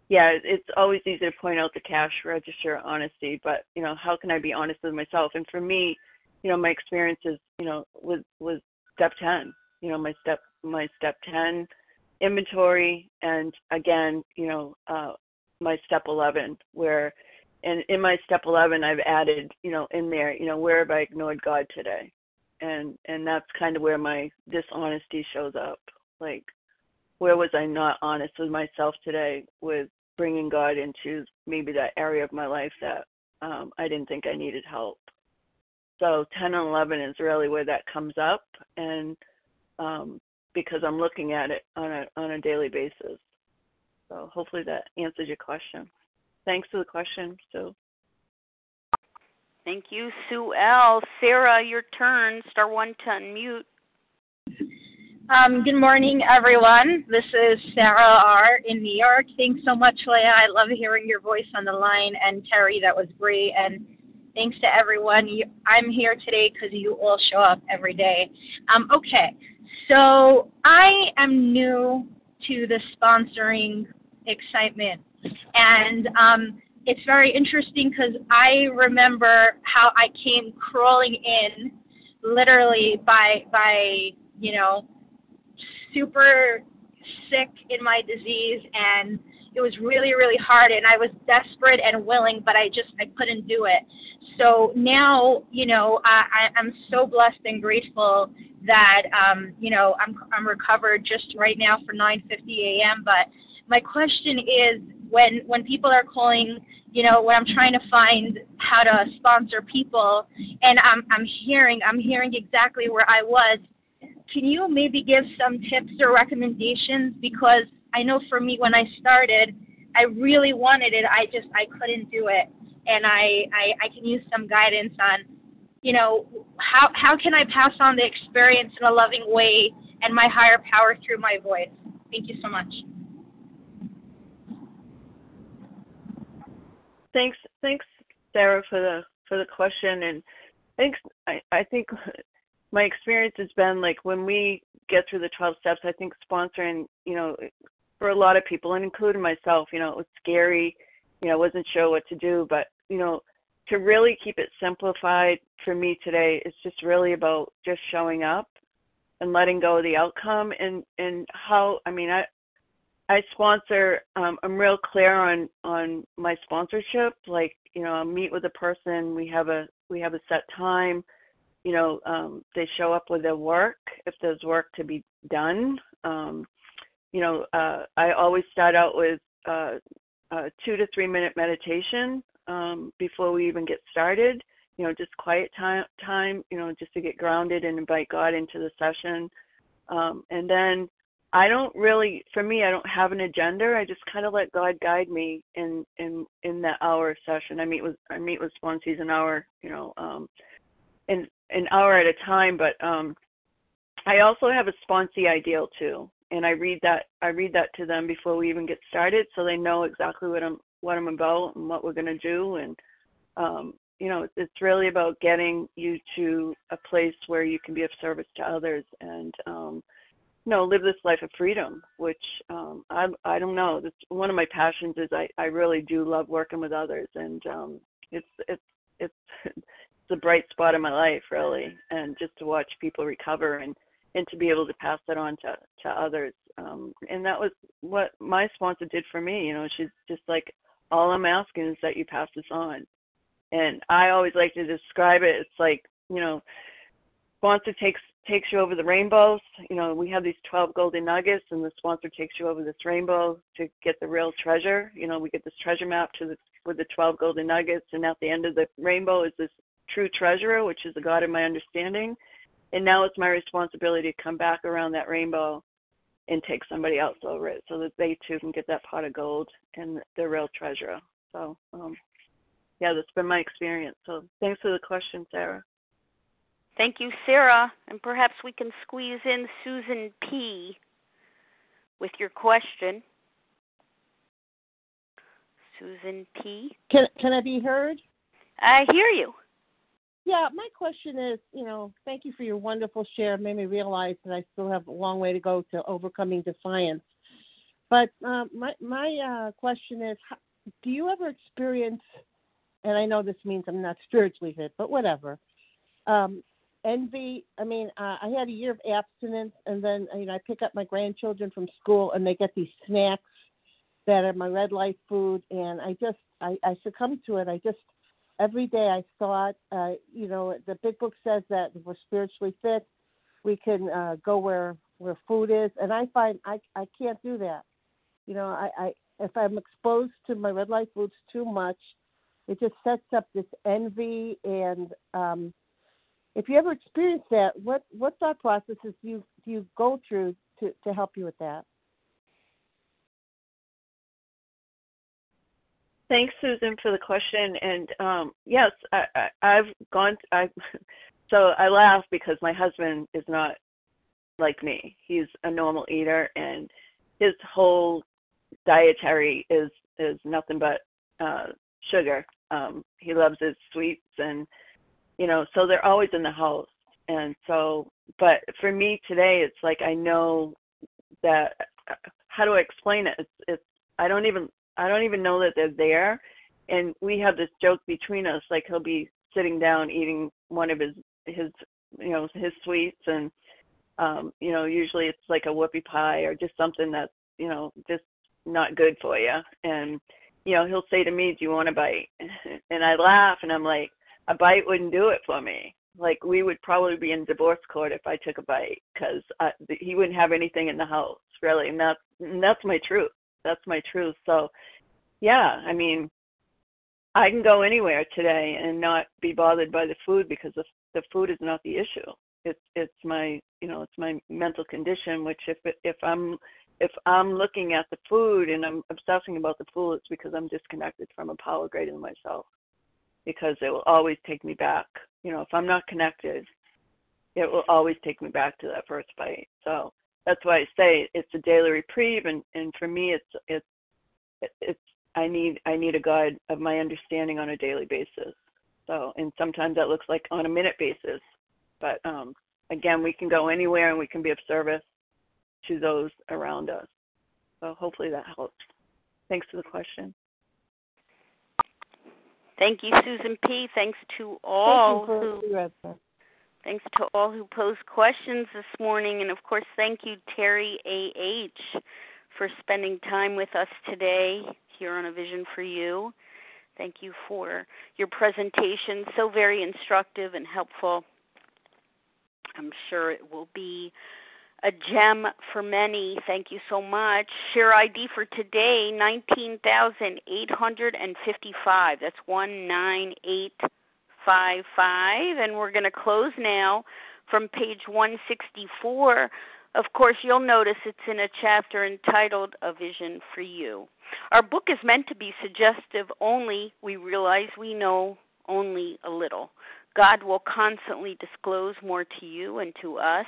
yeah, it's always easy to point out the cash register honesty, but you know, how can I be honest with myself? And for me, you know, my experience is, you know, with with step ten, you know, my step my step ten inventory, and again, you know, uh, my step 11 where and in my step 11 i've added you know in there you know where have i ignored god today? And and that's kind of where my dishonesty shows up. Like where was i not honest with myself today with bringing god into maybe that area of my life that um i didn't think i needed help? So 10 and 11 is really where that comes up and um because i'm looking at it on a on a daily basis so hopefully that answers your question. Thanks for the question, Sue. Thank you, Sue L. Sarah, your turn. Star one to unmute. Um, good morning, everyone. This is Sarah R. in New York. Thanks so much, Leah. I love hearing your voice on the line. And Terry, that was great. And thanks to everyone. You, I'm here today because you all show up every day. Um, okay, so I am new to the sponsoring excitement. And um, it's very interesting because I remember how I came crawling in literally by by you know super sick in my disease and it was really really hard and i was desperate and willing but i just i couldn't do it so now you know i i'm so blessed and grateful that um you know i'm i'm recovered just right now for 9:50 a.m. but my question is when when people are calling you know when i'm trying to find how to sponsor people and i'm i'm hearing i'm hearing exactly where i was can you maybe give some tips or recommendations? Because i know for me when i started i really wanted it. I just i couldn't do it. And i i, I can use some guidance on you know how how can i pass on the experience in a loving way and my higher power through my voice? Thank you so much Thanks, thanks, Sarah, for the for the question. And thanks. I I think my experience has been like when we get through the 12 steps. I think sponsoring, you know, for a lot of people, and including myself, you know, it was scary. You know, I wasn't sure what to do, but you know, to really keep it simplified for me today it's just really about just showing up and letting go of the outcome and and how I mean I I sponsor. Um, I'm real clear on on my sponsorship. Like you know, I meet with a person. We have a we have a set time. You know, um, they show up with their work if there's work to be done. Um, you know, uh, I always start out with uh, a two to three minute meditation um, before we even get started. You know, just quiet time, time. You know, just to get grounded and invite God into the session. Um, and then I don't really, for me, I don't have an agenda. I just kind of let God guide me in in in that hour session. I meet with I meet with sponsees an hour, you know, um, an an hour at a time. But um, I also have a sponsee ideal too, and I read that I read that to them before we even get started, so they know exactly what I'm what I'm about and what we're going to do. And um, you know, it's really about getting you to a place where you can be of service to others and um, know live this life of freedom which um i i don't know. That's one of my passions is i i really do love working with others and um it's it's it's it's a bright spot in my life really and just to watch people recover and and to be able to pass that on to to others. Um and that was what my sponsor did for me you know she's just like all i'm asking is that you pass this on. And i always like to describe it it's like you know sponsor takes takes you over the rainbows. You know, we have these 12 golden nuggets, and the sponsor takes you over this rainbow to get the real treasure. You know, we get this treasure map to the with the 12 golden nuggets, and at the end of the rainbow is this true treasurer, which is the God of my understanding. And now it's my responsibility to come back around that rainbow and take somebody else over it, so that they too can get that pot of gold and the real treasure. So, um, yeah, that's been my experience. So, thanks for the question, Sarah. Thank you, Sarah. And perhaps we can squeeze in Susan P. with your question. Susan P. Can can I be heard? I hear you. Yeah, my question is, you know, thank you for your wonderful share. It made me realize that I still have a long way to go to overcoming defiance. But um, my my uh, question is, do you ever experience? And I know this means I'm not spiritually fit, but whatever. Um, envy. I mean, uh, I had a year of abstinence, and then you know I pick up my grandchildren from school, and they get these snacks that are my red light food, and I just I, I succumb to it. I just every day I thought, uh, you know, the big book says that we're spiritually fit, we can uh, go where where food is, and I find I I can't do that. You know, I, I if I'm exposed to my red light foods too much, it just sets up this envy and um if you ever experience that, what what thought processes do you do you go through to to help you with that? Thanks, Susan, for the question. And um, yes, I, I, I've gone. I so I laugh because my husband is not like me. He's a normal eater, and his whole dietary is is nothing but uh, sugar. Um, he loves his sweets, and you know, so they're always in the house. And so, but for me today, it's like I know that. How do I explain it? It's it's I don't even I don't even know that they're there. And we have this joke between us, like he'll be sitting down eating one of his his you know his sweets, and um, you know usually it's like a whoopie pie or just something that's you know just not good for you. And you know he'll say to me, "Do you want a bite?" And I laugh, and I'm like, "A bite wouldn't do it for me." Like we would probably be in divorce court if I took a bite because he wouldn't have anything in the house really, and that's that's my truth that's my truth. So, yeah, I mean, I can go anywhere today and not be bothered by the food because the the food is not the issue. It's it's my you know it's my mental condition. Which if if I'm if I'm looking at the food and I'm obsessing about the food, it's because I'm disconnected from a power greater than myself. Because it will always take me back. You know, if I'm not connected, it will always take me back to that first bite. So that's why I say it's a daily reprieve, and and for me, it's it's it's I need I need a guide of my understanding on a daily basis. So, and sometimes that looks like on a minute basis, but um, again, we can go anywhere and we can be of service to those around us. So hopefully that helps. Thanks for the question. Thank you, Susan P. Thanks to all Thank who Thanks to all who posed questions this morning. And of course, thank you, Terry A.H., for spending time with us today here on A Vision for You. Thank you for your presentation, so very instructive and helpful. I'm sure it will be a gem for many. Thank you so much. Share ID for today 19,855. That's 198 five five, and we're going to close now from page 164. Of course, you'll notice it's in a chapter entitled A Vision for You. Our book is meant to be suggestive only. We realize we know only a little. God will constantly disclose more to you and to us.